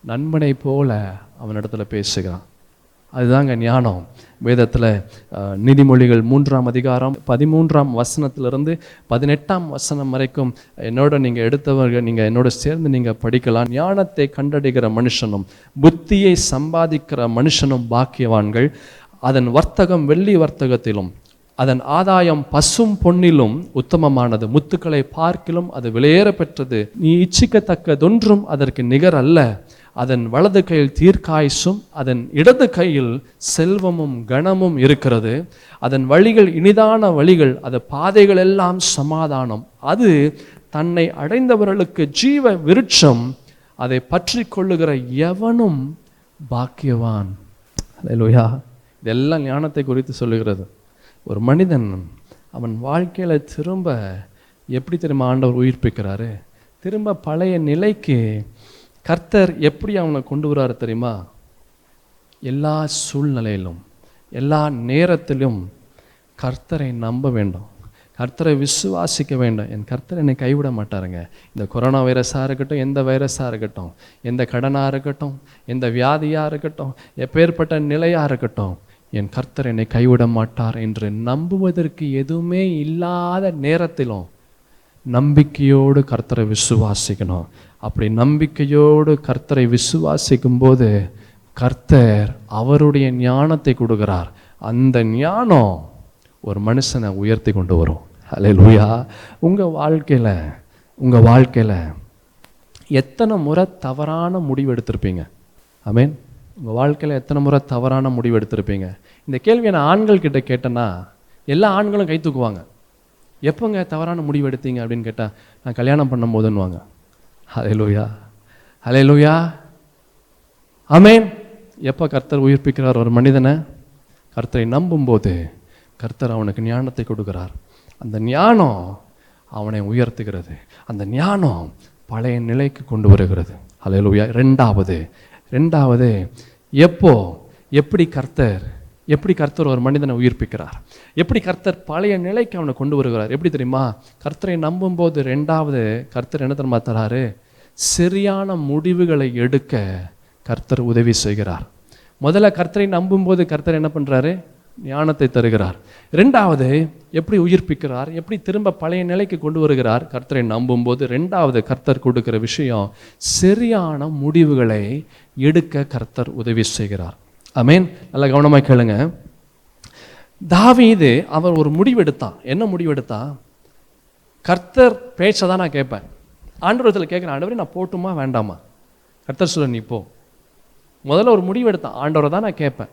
நண்பனை போல அவனிடத்துல பேசுகிறான். அதுதாங்க ஞானம். வேதத்தில் நீதிமொழிகள் மூன்றாம் அதிகாரம் பதிமூன்றாம் வசனத்திலிருந்து பதினெட்டாம் வசனம் வரைக்கும் என்னோட நீங்கள் எடுத்தவர்கள் நீங்கள் என்னோட சேர்ந்து நீங்கள் படிக்கலாம். ஞானத்தை கண்டடைகிற மனுஷனும் புத்தியை சம்பாதிக்கிற மனுஷனும் பாக்கியவான்கள். அதன் வர்த்தகம் வெள்ளி வர்த்தகத்திலும் அதன் ஆதாயம் பசும் பொன்னிலும் உத்தமமானது. முத்துக்களை பார்க்கிலும் அது விலையேற பெற்றது நீ இச்சிக்கத்தக்கதொன்றும் அதற்கு நிகர் அல்ல அதன் வலது கையில் தீர்க்காய்சும் அதன் இடது கையில் செல்வமும் கனமும் இருக்கிறது. அதன் வழிகள் இனிதான வழிகள் அது பாதைகள் எல்லாம் சமாதானம். அது தன்னை அடைந்தவர்களுக்கு ஜீவ விருட்சம் அதை பற்றி கொள்ளுகிற எவனும் பாக்கியவான். லோயா இதெல்லாம் ஞானத்தை குறித்து சொல்லுகிறது. ஒரு மனிதன் அவன் வாழ்க்கையில திரும்ப எப்படி திரும்ப ஆண்டவர் உயிர்ப்பிக்கிறாரு? திரும்ப பழைய நிலைக்கு கர்த்தர் எப்படி அவனை கொண்டு வராரு தெரியுமா? எல்லா சூழ்நிலையிலும் எல்லா நேரத்திலும் கர்த்தரை நம்ப வேண்டும். கர்த்தரை விசுவாசிக்க வேண்டும். என் கர்த்தர் என்னை கைவிட மாட்டாருங்க. இந்த கொரோனா வைரஸாக இருக்கட்டும் எந்த வைரஸாக இருக்கட்டும் எந்த கடனாக இருக்கட்டும் எந்த வியாதியாக இருக்கட்டும் எப்பேற்பட்ட நிலையாக இருக்கட்டும் என் கர்த்தர் என்னை கைவிட மாட்டார் என்று நம்புவதற்கு எதுவுமே இல்லாத நேரத்திலும் நம்பிக்கையோடு கர்த்தரை விசுவாசிக்கணும். அப்படி நம்பிக்கையோடு கர்த்தரை விசுவாசிக்கும் போது கர்த்தர் அவருடைய ஞானத்தை கொடுக்கிறார். அந்த ஞானம் ஒரு மனுஷனை உயர்த்தி கொண்டு வரும். அலே லூயா உங்கள் வாழ்க்கையில் உங்கள் வாழ்க்கையில் எத்தனை முறை தவறான முடிவு எடுத்திருப்பீங்க? ஆமீன் உங்கள் வாழ்க்கையில் எத்தனை முறை தவறான முடிவு எடுத்திருப்பீங்க? இந்த கேள்வியை நான் ஆண்கள் கிட்ட கேட்டேன்னா எல்லா ஆண்களும் கை தூக்குவாங்க. எப்போங்க தவறான முடிவு எடுத்தீங்க அப்படின்னு கேட்டால் நான் கல்யாணம் பண்ணும் போதுன்னுவாங்க ஹலே லூயா ஹலே லூயா ஆமேன் எப்போ கர்த்தர் உயிர்ப்பிக்கிறார்? ஒரு மனிதனை கர்த்தரை நம்பும்போது கர்த்தர் அவனுக்கு ஞானத்தை கொடுக்கிறார். அந்த ஞானம் அவனை உயர்த்துகிறது. அந்த ஞானம் பழைய நிலைக்கு கொண்டு வருகிறது. ஹalleluya. ரெண்டாவது ரெண்டாவது எப்போ எப்படி கர்த்தர் எப்படி கர்த்தர் ஒரு மனிதனை உயிர்ப்பிக்கிறார்? எப்படி கர்த்தர் பழைய நிலைக்கு அவனை கொண்டு வருகிறார்? எப்படி தெரியுமா? கர்த்தரை நம்பும்போது ரெண்டாவது கர்த்தர் என்ன தெரியுமா தராரு? சரியான முடிவுகளை எடுக்க கர்த்தர் உதவி செய்கிறார். முதல்ல கர்த்தரை நம்பும்போது கர்த்தர் என்ன பண்ணுறாரு ஞானத்தை தருகிறார். ரெண்டாவது எப்படி உயிர்ப்பிக்கிறார்? எப்படி திரும்ப பழைய நிலைக்கு கொண்டு வருகிறார்? கர்த்தரை நம்பும்போது ரெண்டாவது கர்த்தர் கொடுக்கிற விஷயம் சரியான முடிவுகளை எடுக்க கர்த்தர் உதவி செய்கிறார். அமேன் நல்லா கவனமாக கேளுங்க. தாவீது அவர் ஒரு முடிவெடுத்தான் என்ன முடிவெடுத்தான் கர்த்தர் பேச்சை தான் நான் கேட்பேன். ஆண்டவரத்தில் கேட்குறேன் ஆண்டவரே நான் போட்டுமா வேண்டாமா? கர்த்தர் சொல்ல நீ போ. முதல்ல ஒரு முடிவு எடுத்தான் ஆண்டவரை தான் நான் கேட்பேன்.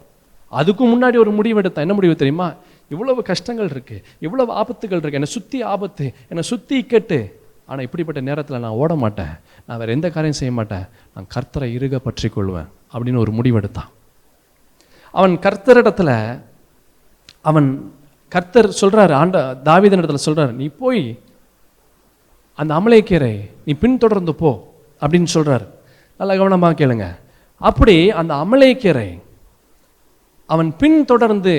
அதுக்கு முன்னாடி ஒரு முடிவு எடுத்தேன் என்ன முடிவு தெரியுமா? இவ்வளவு கஷ்டங்கள் இருக்குது இவ்வளவு ஆபத்துகள் இருக்குது என்னை சுற்றி ஆபத்து என்னை சுற்றி இக்கட்டு. ஆனால் இப்படிப்பட்ட நேரத்தில் நான் ஓட மாட்டேன். நான் வேறு எந்த காரியம் செய்ய மாட்டேன். நான் கர்த்தரை இருக பற்றி கொள்வேன் அப்படின்னு ஒரு முடிவெடுத்தான். அவன் கர்த்தரிடத்துல அவன் கர்த்தர் சொல்கிறாரு ஆண்ட தாவீதன் இடத்துல நீ போய் அந்த அமலைக்கீரை நீ பின்தொடர்ந்து போ அப்படின்னு சொல்கிறார் நல்லா கவனமாக கேளுங்க. அப்படி அந்த அமலைக்கீரை அவன் பின்தொடர்ந்து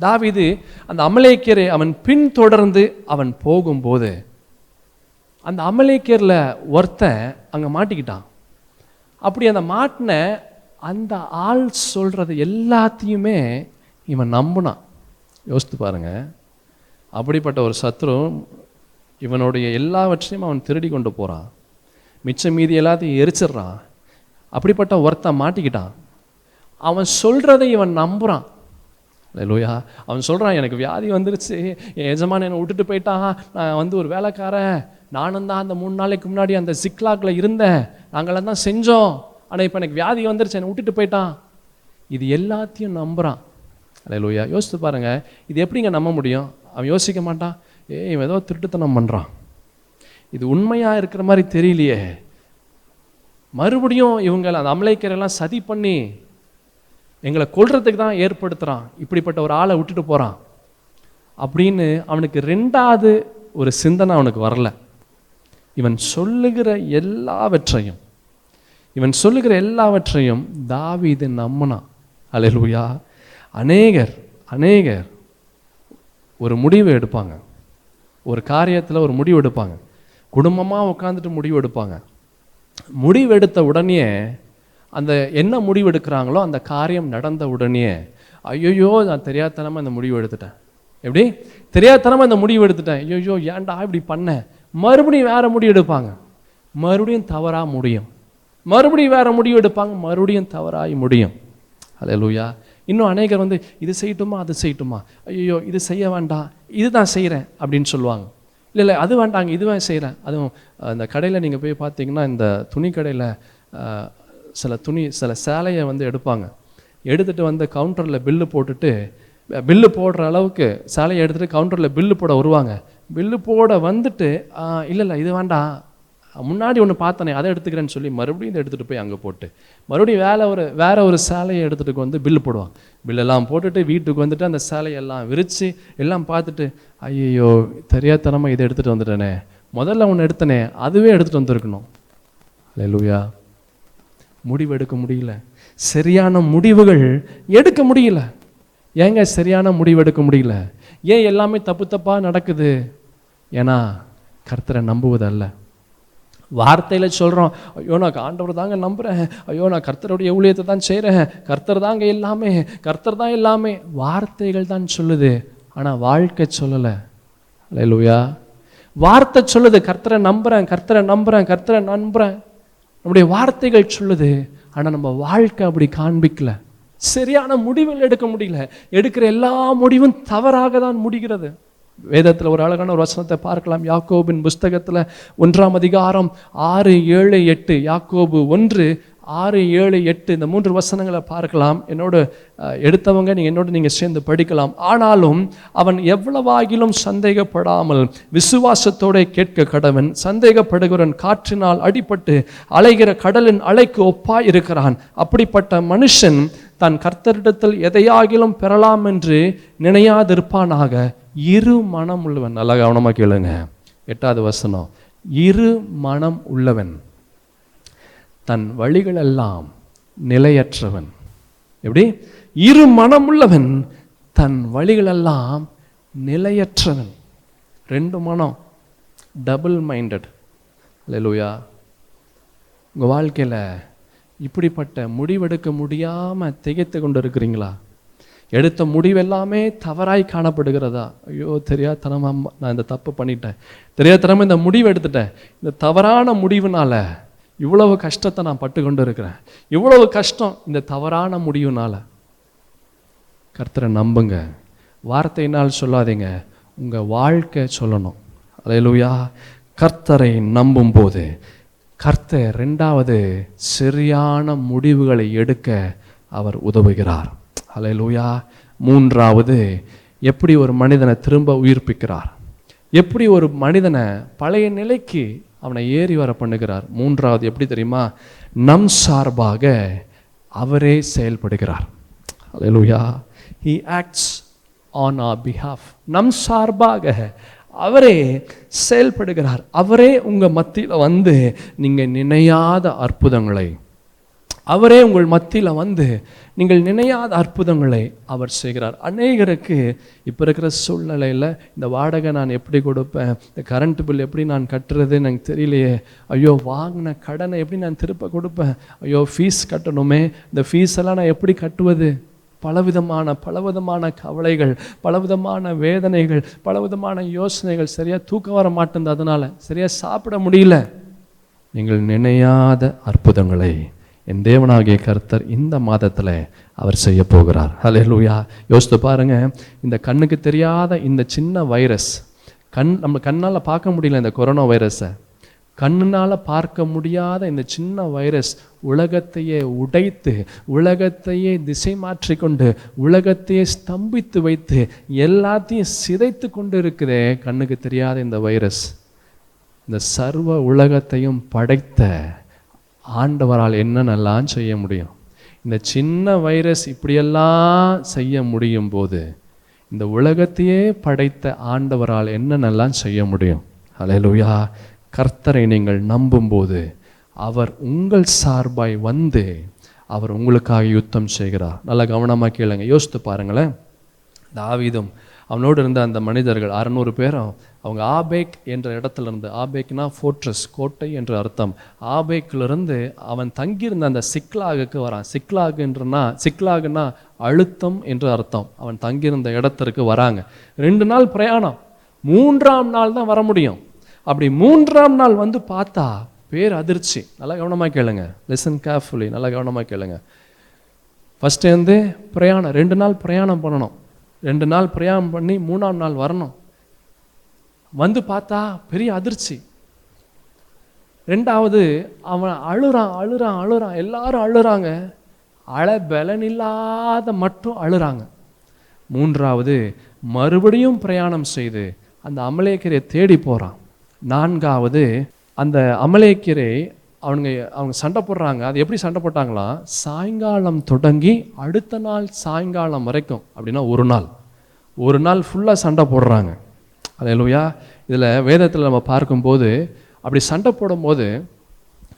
தாவிது அந்த அமலேக்கியரை அவன் பின்தொடர்ந்து அவன் போகும்போது அந்த அமலேக்கியரில் ஒருத்தன் அங்கே மாட்டிக்கிட்டான். அப்படி அந்த மாட்டின அந்த ஆள் சொல்கிறது எல்லாத்தையுமே இவன் நம்பினான் யோசித்து பாருங்க. அப்படிப்பட்ட ஒரு சத்ரு இவனுடைய எல்லாவற்றையும் அவன் திருடி கொண்டு போகிறான் மிச்சம் மீதி எல்லாத்தையும் எரிச்சிடுறான் அப்படிப்பட்ட ஒருத்தன் மாட்டிக்கிட்டான். அவன் சொல்கிறதை இவன் நம்புகிறான் லூயா அவன் சொல்கிறான் எனக்கு வியாதி வந்துருச்சு. என் எஜமான என்னை விட்டுட்டு போயிட்டான். நான் வந்து ஒரு வேலைக்காரன். நானும் தான் அந்த மூணு நாளைக்கு முன்னாடி அந்த சிக்லாக்கில் இருந்தேன். நாங்களாம் தான் செஞ்சோம். ஆனால் இப்போ எனக்கு வியாதி வந்துருச்சு என்னை விட்டுட்டு போயிட்டான். இது எல்லாத்தையும் நம்புகிறான் அல்லேலூயா யோசித்து பாருங்க இது எப்படிங்க நம்ப முடியும்? அவன் யோசிக்க மாட்டான். ஏய் இவன் ஏதோ திருட்டுத்தனம் பண்ணுறான் இது உண்மையாக இருக்கிற மாதிரி தெரியலையே. மறுபடியும் இவங்களை அந்த அமலைக்கரெல்லாம் சதி பண்ணி எங்களை கொள்றதுக்கு தான் ஏற்படுத்துகிறான் இப்படிப்பட்ட ஒரு ஆளை விட்டுட்டு போகிறான் அப்படின்னு அவனுக்கு ரெண்டாவது ஒரு சிந்தனை அவனுக்கு வரல. இவன் சொல்லுகிற எல்லாவற்றையும் இவன் சொல்லுகிற எல்லாவற்றையும் தாவீது நம்மனா அல்லேலூயா அநேகர் அநேகர் ஒரு முடிவு எடுப்பாங்க. ஒரு காரியத்தில் ஒரு முடிவு எடுப்பாங்க. குடும்பமாக உட்காந்துட்டு முடிவு எடுப்பாங்க. முடிவு எடுத்த உடனே அந்த என்ன முடிவு எடுக்கிறாங்களோ அந்த காரியம் நடந்த உடனே ஐயோயோ நான் தெரியாதனமாக இந்த முடிவு எடுத்துட்டேன். எப்படி? தெரியாதனமாக இந்த முடிவு எடுத்துட்டேன். ஐயோயோ ஏன்டா இப்படி பண்ணேன் மறுபடியும் வேறு முடிவு எடுப்பாங்க. மறுபடியும் தவறாக முடியும். மறுபடியும் வேற முடிவு எடுப்பாங்க. மறுபடியும் தவறாய் முடியும். அல்லேலூயா இன்னும் அநேகர் வந்து இது செய்யட்டுமா? அது செய்யட்டுமா? ஐயோ இது செய்ய வேண்டாம். இது தான் செய்கிறேன் அப்படின்னு சொல்லுவாங்க. இல்லை இல்லை அது வேண்டாங்க. இதுவே செய்கிறேன் அதுவும் அந்த கடையில் நீங்கள் போய் பார்த்தீங்கன்னா இந்த துணி கடையில் சில துணி சில சேலையை வந்து எடுப்பாங்க. எடுத்துகிட்டு வந்து கவுண்டரில் பில்லு போட்டுட்டு பில்லு போடுற அளவுக்கு சேலையை எடுத்துகிட்டு கவுண்டரில் பில்லு போட வருவாங்க. பில்லு போட வந்துட்டு இல்லை இல்லை இது வேண்டாம். முன்னாடி ஒன்று பார்த்தனே அதை எடுத்துக்கிறேன்னு சொல்லி மறுபடியும் இதை எடுத்துகிட்டு போய் அங்கே போட்டு மறுபடியும் வேலை ஒரு வேற ஒரு சேலையை எடுத்துகிட்டு வந்து பில்லு போடுவான். பில்லெல்லாம் போட்டுட்டு வீட்டுக்கு வந்துட்டு அந்த சேலையெல்லாம் விரித்து எல்லாம் பார்த்துட்டு ஐயோ தெரியாதனமாக இதை எடுத்துகிட்டு வந்துட்டேனே. முதல்ல ஒன்று எடுத்தனே அதுவே எடுத்துகிட்டு வந்திருக்கணும். லூயா முடிவு எடுக்க முடியல. சரியான முடிவுகள் எடுக்க முடியல. ஏங்க சரியான முடிவு எடுக்க முடியல? ஏன் எல்லாமே தப்பு தப்பாக நடக்குது? ஏன்னா கர்த்தரை நம்புவதல்ல. வார்த்தையில் சொல்கிறோம் ஐயோ நான் ஆண்டவர் தாங்க நம்புறேன். ஐயோ நான் கர்த்தருடைய ஊழியத்தை தான் செய்கிறேன் கர்த்தர் தாங்க எல்லாமே. கர்த்தர் தான் எல்லாமே. வார்த்தைகள் தான் சொல்லுது ஆனால் வாழ்க்கை சொல்லலை. லூயா வார்த்தை சொல்லுது கர்த்தரை நம்புகிறேன் கர்த்தரை நம்புறேன் கர்த்தரை நம்புறேன். நம்முடைய வார்த்தைகள் சொல்லுது ஆனால் நம்ம வாழ்க்கை அப்படி காண்பிக்கல. சரியான முடிவுகள் எடுக்க முடியல. எடுக்கிற எல்லா முடிவும் தவறாக தான் முடிகிறது. வேதத்தில் ஒரு அழகான ஒரு வசனத்தை பார்க்கலாம். யாக்கோபின் புஸ்தகத்தில் ஒன்றாம் அதிகாரம் ஆறு ஏழு எட்டு. யாக்கோபு ஒன்று ஆறு ஏழு எட்டு. இந்த மூன்று வசனங்களை பார்க்கலாம். என்னோட எடுத்தவங்க நீங்கள் என்னோட நீங்கள் சேர்ந்து படிக்கலாம். ஆனாலும் அவன் எவ்வளவாகிலும் சந்தேகப்படாமல் விசுவாசத்தோட கேட்க கடவன். சந்தேகப்படுகிறவன் காற்றினால் அடிபட்டு அலைகிற கடலின் அலைக்கு ஒப்பாய் இருக்கிறான் அப்படிப்பட்ட மனுஷன் தன் கர்த்தரிடத்தில் எதையாகிலும் பெறலாம் என்று நினையாதிருப்பானாக. இரு மனம் உள்ளவன். நல்லா கவனமாக கேளுங்க. எட்டாவது வசனம். இரு மனம் உள்ளவன் தன் வழிகளெல்லாம் நிலையற்றவன். எப்படி? இரு மனமுள்ளவன் தன் வழிகளெல்லாம் நிலையற்றவன். ரெண்டு மனம் டபுள் மைண்டட் லூயா உங்கள் வாழ்க்கையில் இப்படிப்பட்ட முடிவெடுக்க முடியாமல் திகைத்து கொண்டு இருக்கிறீங்களா எடுத்த முடிவெல்லாமே தவறாய் காணப்படுகிறதா? ஐயோ தெரியாதனமாக நான் இந்த தப்பு பண்ணிட்டேன். தெரியாதனமாக இந்த முடிவு எடுத்துட்டேன். இந்த தவறான முடிவுனால இவ்வளவு கஷ்டத்தை நான் பட்டு கொண்டு இருக்கிறேன் இவ்வளவு கஷ்டம் இந்த தவறான முடிவுனால. கர்த்தரை நம்புங்க. வார்த்தையினால் சொல்லாதீங்க. உங்கள் வாழ்க்கை சொல்லணும். அல்லேலூயா கர்த்தரை நம்பும் போது கர்த்தர் ரெண்டாவது சரியான முடிவுகளை எடுக்க அவர் உதவுகிறார். அலையலூயா மூன்றாவது எப்படி ஒரு மனிதனை திரும்ப உயிர்ப்பிக்கிறார்? எப்படி ஒரு மனிதனை பழைய நிலைக்கு அவனை ஏறி வர பண்ணுகிறார்? மூன்றாவது எப்படி தெரியுமா? நம் சார்பாக அவரே செயல்படுகிறார். Hallelujah he acts on our behalf நம் சார்பாக அவரே செயல்படுகிறார். அவரே உங்கள் மத்தியில் வந்து நீங்கள் நினையாத அற்புதங்களை. அவரே உங்கள் மத்தியில் வந்து நீங்கள் நினையாத அற்புதங்களை அவர் செய்கிறார். அநேகருக்கு இப்போ இருக்கிற சூழ்நிலையில் இந்த வாடகை நான் எப்படி கொடுப்பேன்? இந்த கரண்ட் பில் எப்படி நான் கட்டுறதுன்னு எனக்கு தெரியலையே. ஐயோ வாங்கின கடனை எப்படி நான் திருப்ப கொடுப்பேன்? ஐயோ ஃபீஸ் கட்டணுமே. இந்த ஃபீஸ் எல்லாம் நான் எப்படி கட்டுவது? பலவிதமான பலவிதமான கவலைகள் பலவிதமான வேதனைகள் பலவிதமான யோசனைகள் சரியாக தூக்கம் வர மாட்டேங்குது அதனால் சரியாக சாப்பிட முடியல. நீங்கள் நினையாத அற்புதங்களை என் தேவனாகிய கர்த்தர் இந்த மாதத்தில் அவர் செய்ய போகிறார் ஹalleluya யோசித்து பாருங்க. இந்த கண்ணுக்கு தெரியாத இந்த சின்ன வைரஸ் கண் நம்ம கண்ணால் பார்க்க முடியல இந்த கொரோனா வைரஸை. கண்ணுனால் பார்க்க முடியாத இந்த சின்ன வைரஸ் உலகத்தையே உடைத்து உலகத்தையே திசை மாற்றிக்கொண்டு உலகத்தையே ஸ்தம்பித்து வைத்து எல்லாத்தையும் சிதைத்து கொண்டு இருக்குதே கண்ணுக்கு தெரியாத இந்த வைரஸ். இந்த சர்வ உலகத்தையும் படைத்த ஆண்டவரால் என்னென்னலாம் செய்ய முடியும்? இந்த சின்ன வைரஸ் இப்படியெல்லாம் செய்ய முடியும் போது இந்த உலகத்தையே படைத்த ஆண்டவரால் என்னென்னலாம் செய்ய முடியும்? ஹalleluya கர்த்தரை நீங்கள் நம்பும்போது அவர் உங்கள் சார்பாய் வந்து அவர் உங்களுக்காக யுத்தம் செய்கிறார். நல்லா கவனமாக கேளுங்க. யோசித்து பாருங்களேன். தாவீதும் அவனோடு இருந்த அந்த மனிதர்கள் அறநூறு பேரும் அவங்க ஆபேக் என்ற இடத்துல இருந்து ஆபேக்னா ஃபோர்ட்ரஸ் கோட்டை என்று அர்த்தம். ஆபேக்கிலிருந்து அவன் தங்கியிருந்த அந்த சிக்லாகுக்கு வரான். சிக்லாகுன்றனா சிக்லாகுனா அழுத்தம் என்று அர்த்தம். அவன் தங்கியிருந்த இடத்திற்கு வராங்க. ரெண்டு நாள் பிரயாணம். மூன்றாம் நாள் தான் வர முடியும். அப்படி மூன்றாம் நாள் வந்து பார்த்தா பேர் அதிர்ச்சி. நல்லா கவனமாக கேளுங்க. லெசன் கேர்ஃபுல்லி நல்லா கவனமாக கேளுங்க. ஃபஸ்ட்டு வந்து பிரயாணம். ரெண்டு நாள் பிரயாணம் பண்ணணும். ரெண்டு நாள் பிரயாணம் பண்ணி மூணாம் நாள் வரணும். வந்து பார்த்தா பெரிய அதிர்ச்சி. ரெண்டாவது அவன் அழுறான் அழுறான் அழுறான். எல்லாரும் அழுறாங்க. அழ பலனில்லாத மட்டும் அழுறாங்க. மூன்றாவது மறுபடியும் பிரயாணம் செய்து அந்த அமலேக்கரை தேடி போகிறான் நான்காவது அந்த அமலேக்கியரை அவனுங்க அவங்க சண்டை போடுறாங்க. அது எப்படி சண்டை போட்டாங்களாம் சாயங்காலம் தொடங்கி அடுத்த நாள் சாயங்காலம் வரைக்கும். அப்படின்னா ஒரு நாள். ஒரு நாள் ஃபுல்லாக சண்டை போடுறாங்க. அது இல்லையா இதில் வேதத்தில் நம்ம பார்க்கும்போது அப்படி சண்டை போடும்போது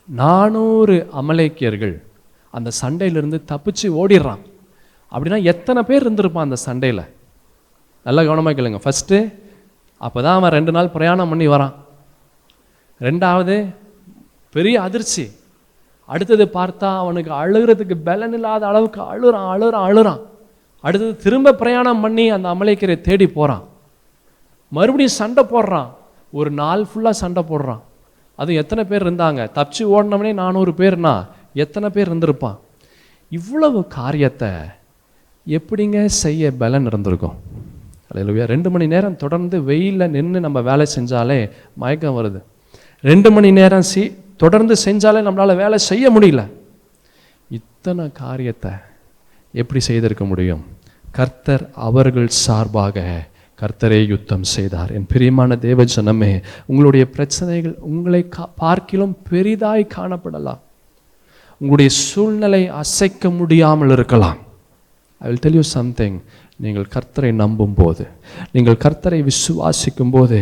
நானூறு அமலேக்கியர்கள் அந்த சண்டையிலிருந்து தப்பிச்சு ஓடிடுறான். அப்படின்னா எத்தனை பேர் இருந்திருப்பான் அந்த சண்டையில்? நல்லா கவனமாக கேளுங்க. ஃபஸ்ட்டு அப்போ தான் அவன் ரெண்டு நாள் பிரயாணம் பண்ணி வரான். ரெண்டாவது பெரிய அதிர்ச்சி. அடுத்தது பார்த்தா அவனுக்கு அழுகிறதுக்கு பலன் இல்லாத அளவுக்கு அழுறான் அழுறான் அழுறான். அடுத்தது திரும்ப பிரயாணம் பண்ணி அந்த அமலைக்கரை தேடி போகிறான் மறுபடியும் சண்டை போடுறான். ஒரு நாள் ஃபுல்லாக சண்டை போடுறான். அது எத்தனை பேர் இருந்தாங்க? தப்பிச்சு ஓடினவனே நானூறு பேர்னா எத்தனை பேர் இருந்திருப்பான்? இவ்வளவு காரியத்தை எப்படிங்க செய்ய பலன் இருந்திருக்கும்? அல்லையா ரெண்டு மணி நேரம் தொடர்ந்து வெயிலில் நின்று நம்ம வேலை செஞ்சாலே மயக்கம் வருது. ரெண்டு மணி நேரம் சி தொடர்ந்து செஞ்சாலே நம்மளால் வேலை செய்ய முடியல. இத்தனை காரியத்தை எப்படி செய்திருக்க முடியும்? கர்த்தர் அவர்கள் சார்பாக கர்த்தரே யுத்தம் செய்தார். என் பிரியமான தேவ ஜனமே உங்களுடைய பிரச்சனைகள் உங்களை கா பார்க்கிலும் பெரிதாய் காணப்படலாம். உங்களுடைய சூழ்நிலை அசைக்க முடியாமல் இருக்கலாம். I will tell you something நீங்கள் கர்த்தரை நம்பும் போது நீங்கள் கர்த்தரை விசுவாசிக்கும் போது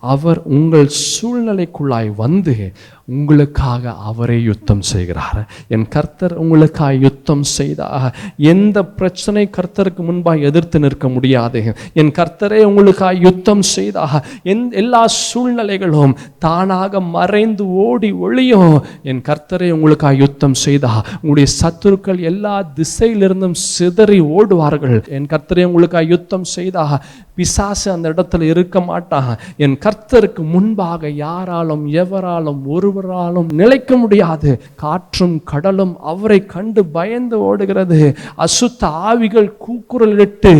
அவர் உங்கள் சூழ்நிலைக்குள்ளாய் வந்து உங்களுக்காக அவரே யுத்தம் செய்கிறார். என் கர்த்தர் உங்களுக்காக யுத்தம் செய்தா எந்த பிரச்சனை கர்த்தருக்கு முன்பாக எதிர்த்து நிற்க முடியாது. என் கர்த்தரே உங்களுக்காக யுத்தம் செய்தாக என் எல்லா சூழ்நிலைகளும் தானாக மறைந்து ஓடி ஒளியும். என் கர்த்தரே உங்களுக்காக யுத்தம் செய்தா உங்களுடைய சத்துருக்கள் எல்லா திசையிலிருந்தும் சிதறி ஓடுவார்கள். என் கர்த்தரே உங்களுக்காக யுத்தம் செய்தாக பிசாசு அந்த இடத்துல இருக்க மாட்டான் என் கர்த்தருக்கு முன்பாக யாராலும் எவராலும் ஒருவராலும் நிலைக்க முடியாது. காற்றும் கடலும் அவரை கண்டு பயந்து ஓடுகிறது. அசுத்த ஆவிகள் கூக்குரலிட்டு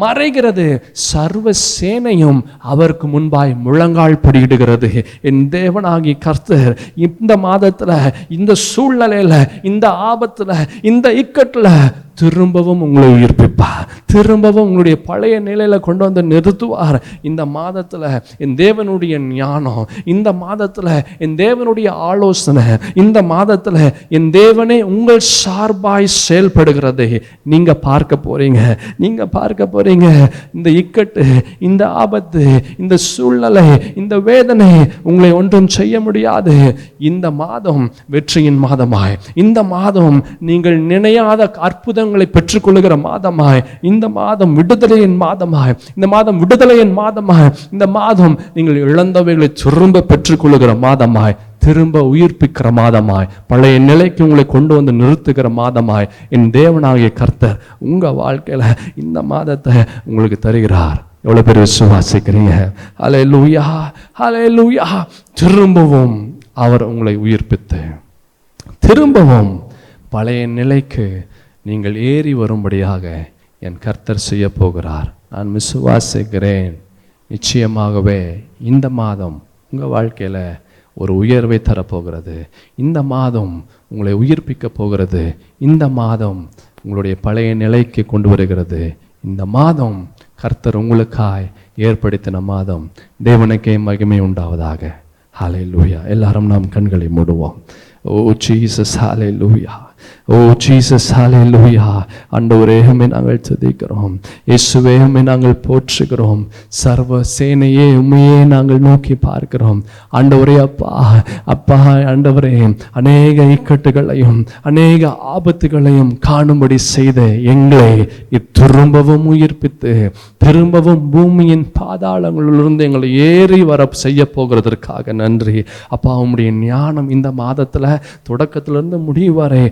மறைகிறது. சர்வ சேனையும் அவருக்கு முன்பாய் முழங்கால் படியிடுகிறது. என் தேவனாகி கர்த்தர் இந்த மாதத்தில் இந்த சூழ்நிலையில இந்த ஆபத்துல இந்த இக்கட்டுல திரும்பவும் உங்களை உயிர்ப்பிப்பார். திரும்பவும் உங்களுடைய பழைய நிலையில கொண்டு வந்து நிறுத்துவார். இந்த மாதத்துல என் தேவனுடைய ஞானம் இந்த மாதத்தில் என் தேவனுடைய ஆலோசனை இந்த மாதத்துல என் தேவனே உங்கள் சார்பாய் செயல்படுகிறதை நீங்க பார்க்க போறீங்க. நீங்க பார்க்க போறீங்க. இந்த இக்கட்டு இந்த ஆபத்து இந்த சூழ்நிலை இந்த வேதனை உங்களை ஒன்றும் செய்ய முடியாது. இந்த மாதம் வெற்றியின் மாதமாய். இந்த மாதம் நீங்கள் நினையாத அற்புதங்களை பெற்றுக்கொள்கிற மாதமாய். இந்த மாதம் விடுதலையின் மாதமாய். இந்த மாதம் விடுதலையின் மாதமாய். இந்த மாதம் நீங்கள் இழந்தவைகளை திரும்ப பெற்றுக்கொள்கிற மாதமாய். திரும்ப உயிர்ப்பிக்கிற மாதமாய் பழைய நிலைக்கு உங்களை கொண்டு வந்து நிறுத்துகிற மாதமாய் என் தேவனாகிய கர்த்தர் உங்கள் வாழ்க்கையில் இந்த மாதத்தை உங்களுக்கு தருகிறார். எவ்வளோ பேர் விசுவாசிக்கிறீங்க? அலே லூயா அலே லூயா திரும்பவும் அவர் உங்களை உயிர்ப்பித்து. திரும்பவும் பழைய நிலைக்கு நீங்கள் ஏறி வரும்படியாக என் கர்த்தர் செய்ய போகிறார் நான் விசுவாசிக்கிறேன். நிச்சயமாகவே இந்த மாதம் உங்கள் வாழ்க்கையில் ஒரு உயர்வை தரப்போகிறது. இந்த மாதம் உங்களை உயிர்ப்பிக்க போகிறது. இந்த மாதம் உங்களுடைய பழைய நிலைக்கு கொண்டு வருகிறது. இந்த மாதம் கர்த்தர் உங்களுக்காய் ஏற்படுத்தின மாதம் தேவனுக்கே மகிமை உண்டாவதாக. ஹாலை லூயா எல்லாரும் நாம் கண்களை மூடுவோம். ஓ ஜீசஸ் ஹாலை லூயா ஓ ஜீசஸ் ஹாலே லூயா அண்டவரேகமே நாங்கள் துதிக்கிறோம். இயேசுவேகமே நாங்கள் போற்றுகிறோம். சர்வ சேனையே உண்மையே நாங்கள் நோக்கி பார்க்கிறோம். ஆண்டவரே அப்பா அப்பா ஆண்டவரே அநேக இக்கட்டுகளையும் அநேக ஆபத்துகளையும் காணும்படி செய்த எங்களை திரும்பவும் உயிர்ப்பித்து திரும்பவும் பூமியின் பாதாளங்களிலிருந்து எங்களை ஏறி வர செய்ய போகிறதற்காக நன்றி. அப்பா உம்முடைய ஞானம் இந்த மாதத்துல தொடக்கத்திலிருந்து முடிவு வரை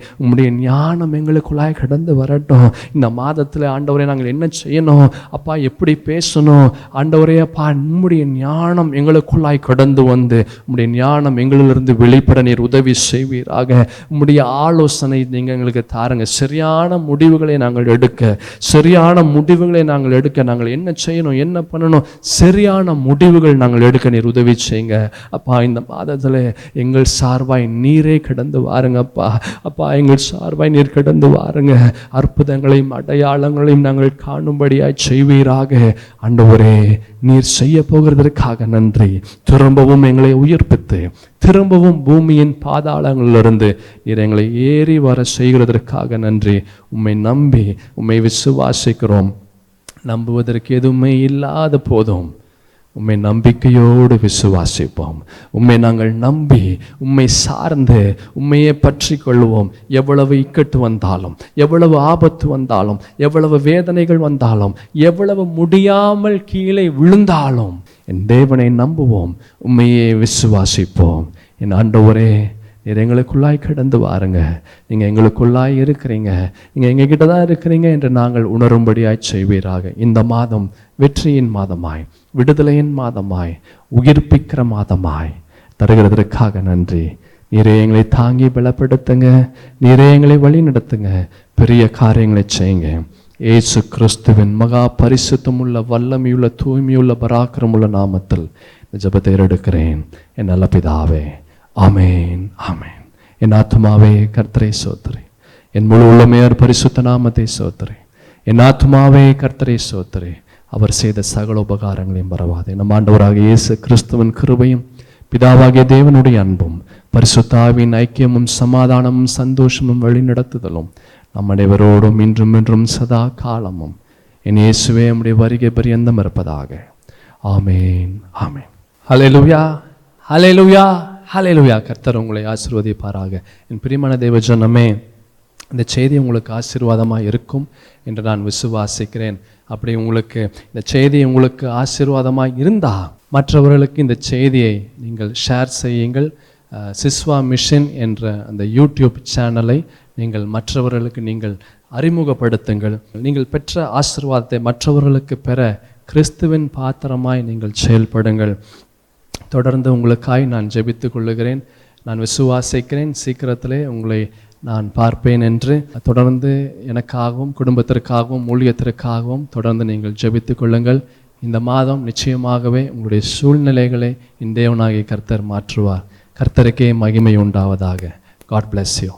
உம்முடைய ஞானம் எங்களுக்குள்ளாய் கடந்து வரட்டும். இந்த மாதத்துல ஆண்டவரே நாங்கள் என்ன செய்யணும்? அப்பா எப்படி பேசணும்? ஆண்டவரே அப்பா உம்முடைய ஞானம் எங்களுக்குள்ளாய் கடந்து வந்து உம்முடைய ஞானம் எங்களிலிருந்து வெளிப்பட நீர் உதவி செய்வீராக. உம்முடைய ஆலோசனை நீங்க எங்களுக்கு தாருங்க. சரியான முடிவுகளை நாங்கள் எடுக்க சரியான முடிவுகளை நாங்கள் எடுக்க நாங்கள் என்ன செய்யணும்? என்ன பண்ணணும்? சரியான முடிவுகள் நாங்கள் எடுக்க நீர் உதவி செய்யுங்க. அப்பா இந்த மாதத்துல எங்கள் சார்பாய் நீரே கடந்து வாருங்கப்பா அப்பா. அப்பா எங்கள் சார்பாய் நீர் கடந்து வாருங்க. அற்புதங்களையும் அடையாளங்களையும் நாங்கள் காணும்படியாய் செய்வீராக. ஆண்டவரே நீர் செய்ய போகிறதற்காக நன்றி. திரும்பவும் எங்களை உயிர்ப்பித்து திரும்பவும் பூமியின் பாதாளங்களிலிருந்து நீர் எங்களை ஏறி வர செய்கிறதற்காக நன்றி. உம்மை நம்பி உம்மை விசுவாசிக்கிறோம். நம்புவதற்கு எதுவுமே இல்லாத போதும் உம்மை நம்பிக்கையோடு விசுவாசிப்போம். உம்மை நாங்கள் நம்பி உம்மை சார்ந்து உண்மையை பற்றி கொள்வோம். எவ்வளவு இக்கட்டு வந்தாலும் எவ்வளவு ஆபத்து வந்தாலும் எவ்வளவு வேதனைகள் வந்தாலும் எவ்வளவு முடியாமல் கீழே விழுந்தாலும் என் தேவனை நம்புவோம் உண்மையே விசுவாசிப்போம். என் ஆண்டவரே நீர் எங்களுக்குள்ளாய் கடந்து வாருங்க. நீங்கள் எங்களுக்குள்ளாய் இருக்கிறீங்க. நீங்கள் எங்ககிட்ட தான் இருக்கிறீங்க என்று நாங்கள் உணரும்படியாய் செய்வீராக. இந்த மாதம் வெற்றியின் மாதமாய். விடுதலையின் மாதமாய் உயிர்ப்பிக்கிற மாதமாய். தருகிறதற்காக நன்றி. நீரே எங்களை தாங்கி பலப்படுத்துங்க. நீரே எங்களை வழி நடத்துங்க பெரிய காரியங்களை செய்யுங்க. ஏசு கிறிஸ்துவின் மகா பரிசுத்தமுள்ள வல்லமையுள்ள தூய்மையுள்ள பராக்கிரமுள்ள நாமத்தில் ஜபத்தை எடுக்கிறேன் என் நல்ல பிதாவே. ஆமேன் ஆமேன். என் ஆத்மாவே கர்த்தரை சோத்திரி. என் முழு உள்ளமையார் பரிசுத்த நாமத்தை சோத்திரி. என் ஆத்மாவே கர்த்தரை சோத்திரை. அவர் செய்த சகல உபகாரங்களையும் மறவாதே நம் ஆண்டவராக இயேசு கிறிஸ்துவின் கிருபையும் பிதாவாகிய தேவனுடைய அன்பும் பரிசுத்தாவின் ஐக்கியமும் சமாதானமும் சந்தோஷமும் வழிநடத்துதலும் நம் அனைவரோடும் இன்றும் இன்றும் சதா காலமும். என் இயேசுவே நம்முடைய வருகை பரியந்தம் இருப்பதாக. ஆமேன் ஆமேன். ஹalleluya ஹalleluya ஹalleluya கர்த்தர் உங்களை ஆசீர்வதிப்பாராக. என் பிரியமான தேவ ஜனமே இந்த செய்தி உங்களுக்கு ஆசீர்வாதமாக இருக்கும் என்று நான் விசுவாசிக்கிறேன். அப்படி உங்களுக்கு இந்த செய்தி உங்களுக்கு ஆசீர்வாதமாக இருந்தால் மற்றவர்களுக்கு இந்த செய்தியை நீங்கள் ஷேர் செய்யுங்கள். சிஸ்வா மிஷன் என்ற அந்த யூடியூப் சேனலை நீங்கள் மற்றவர்களுக்கு நீங்கள் அறிமுகப்படுத்துங்கள். நீங்கள் பெற்ற ஆசீர்வாதத்தை மற்றவர்களுக்கு பெற கிறிஸ்துவின் பாத்திரமாய் நீங்கள் செயல்படுங்கள். தொடர்ந்து உங்களுக்காய் நான் ஜெபித்து கொள்ளுகிறேன். நான் விசுவாசிக்கிறேன். சீக்கிரத்திலே உங்களை நான் பார்ப்பேன் என்று தொடர்ந்து எனக்காகவும் குடும்பத்திற்காகவும் ஊழியத்திற்காகவும் தொடர்ந்து நீங்கள் ஜெபித்துக் கொள்ளுங்கள். இந்த மாதம் நிச்சயமாகவே உங்களுடைய சூழ்நிலைகளை இந்த தேவனாகிய கர்த்தர் மாற்றுவார். கர்த்தருக்கே மகிமை உண்டாவதாக. God bless you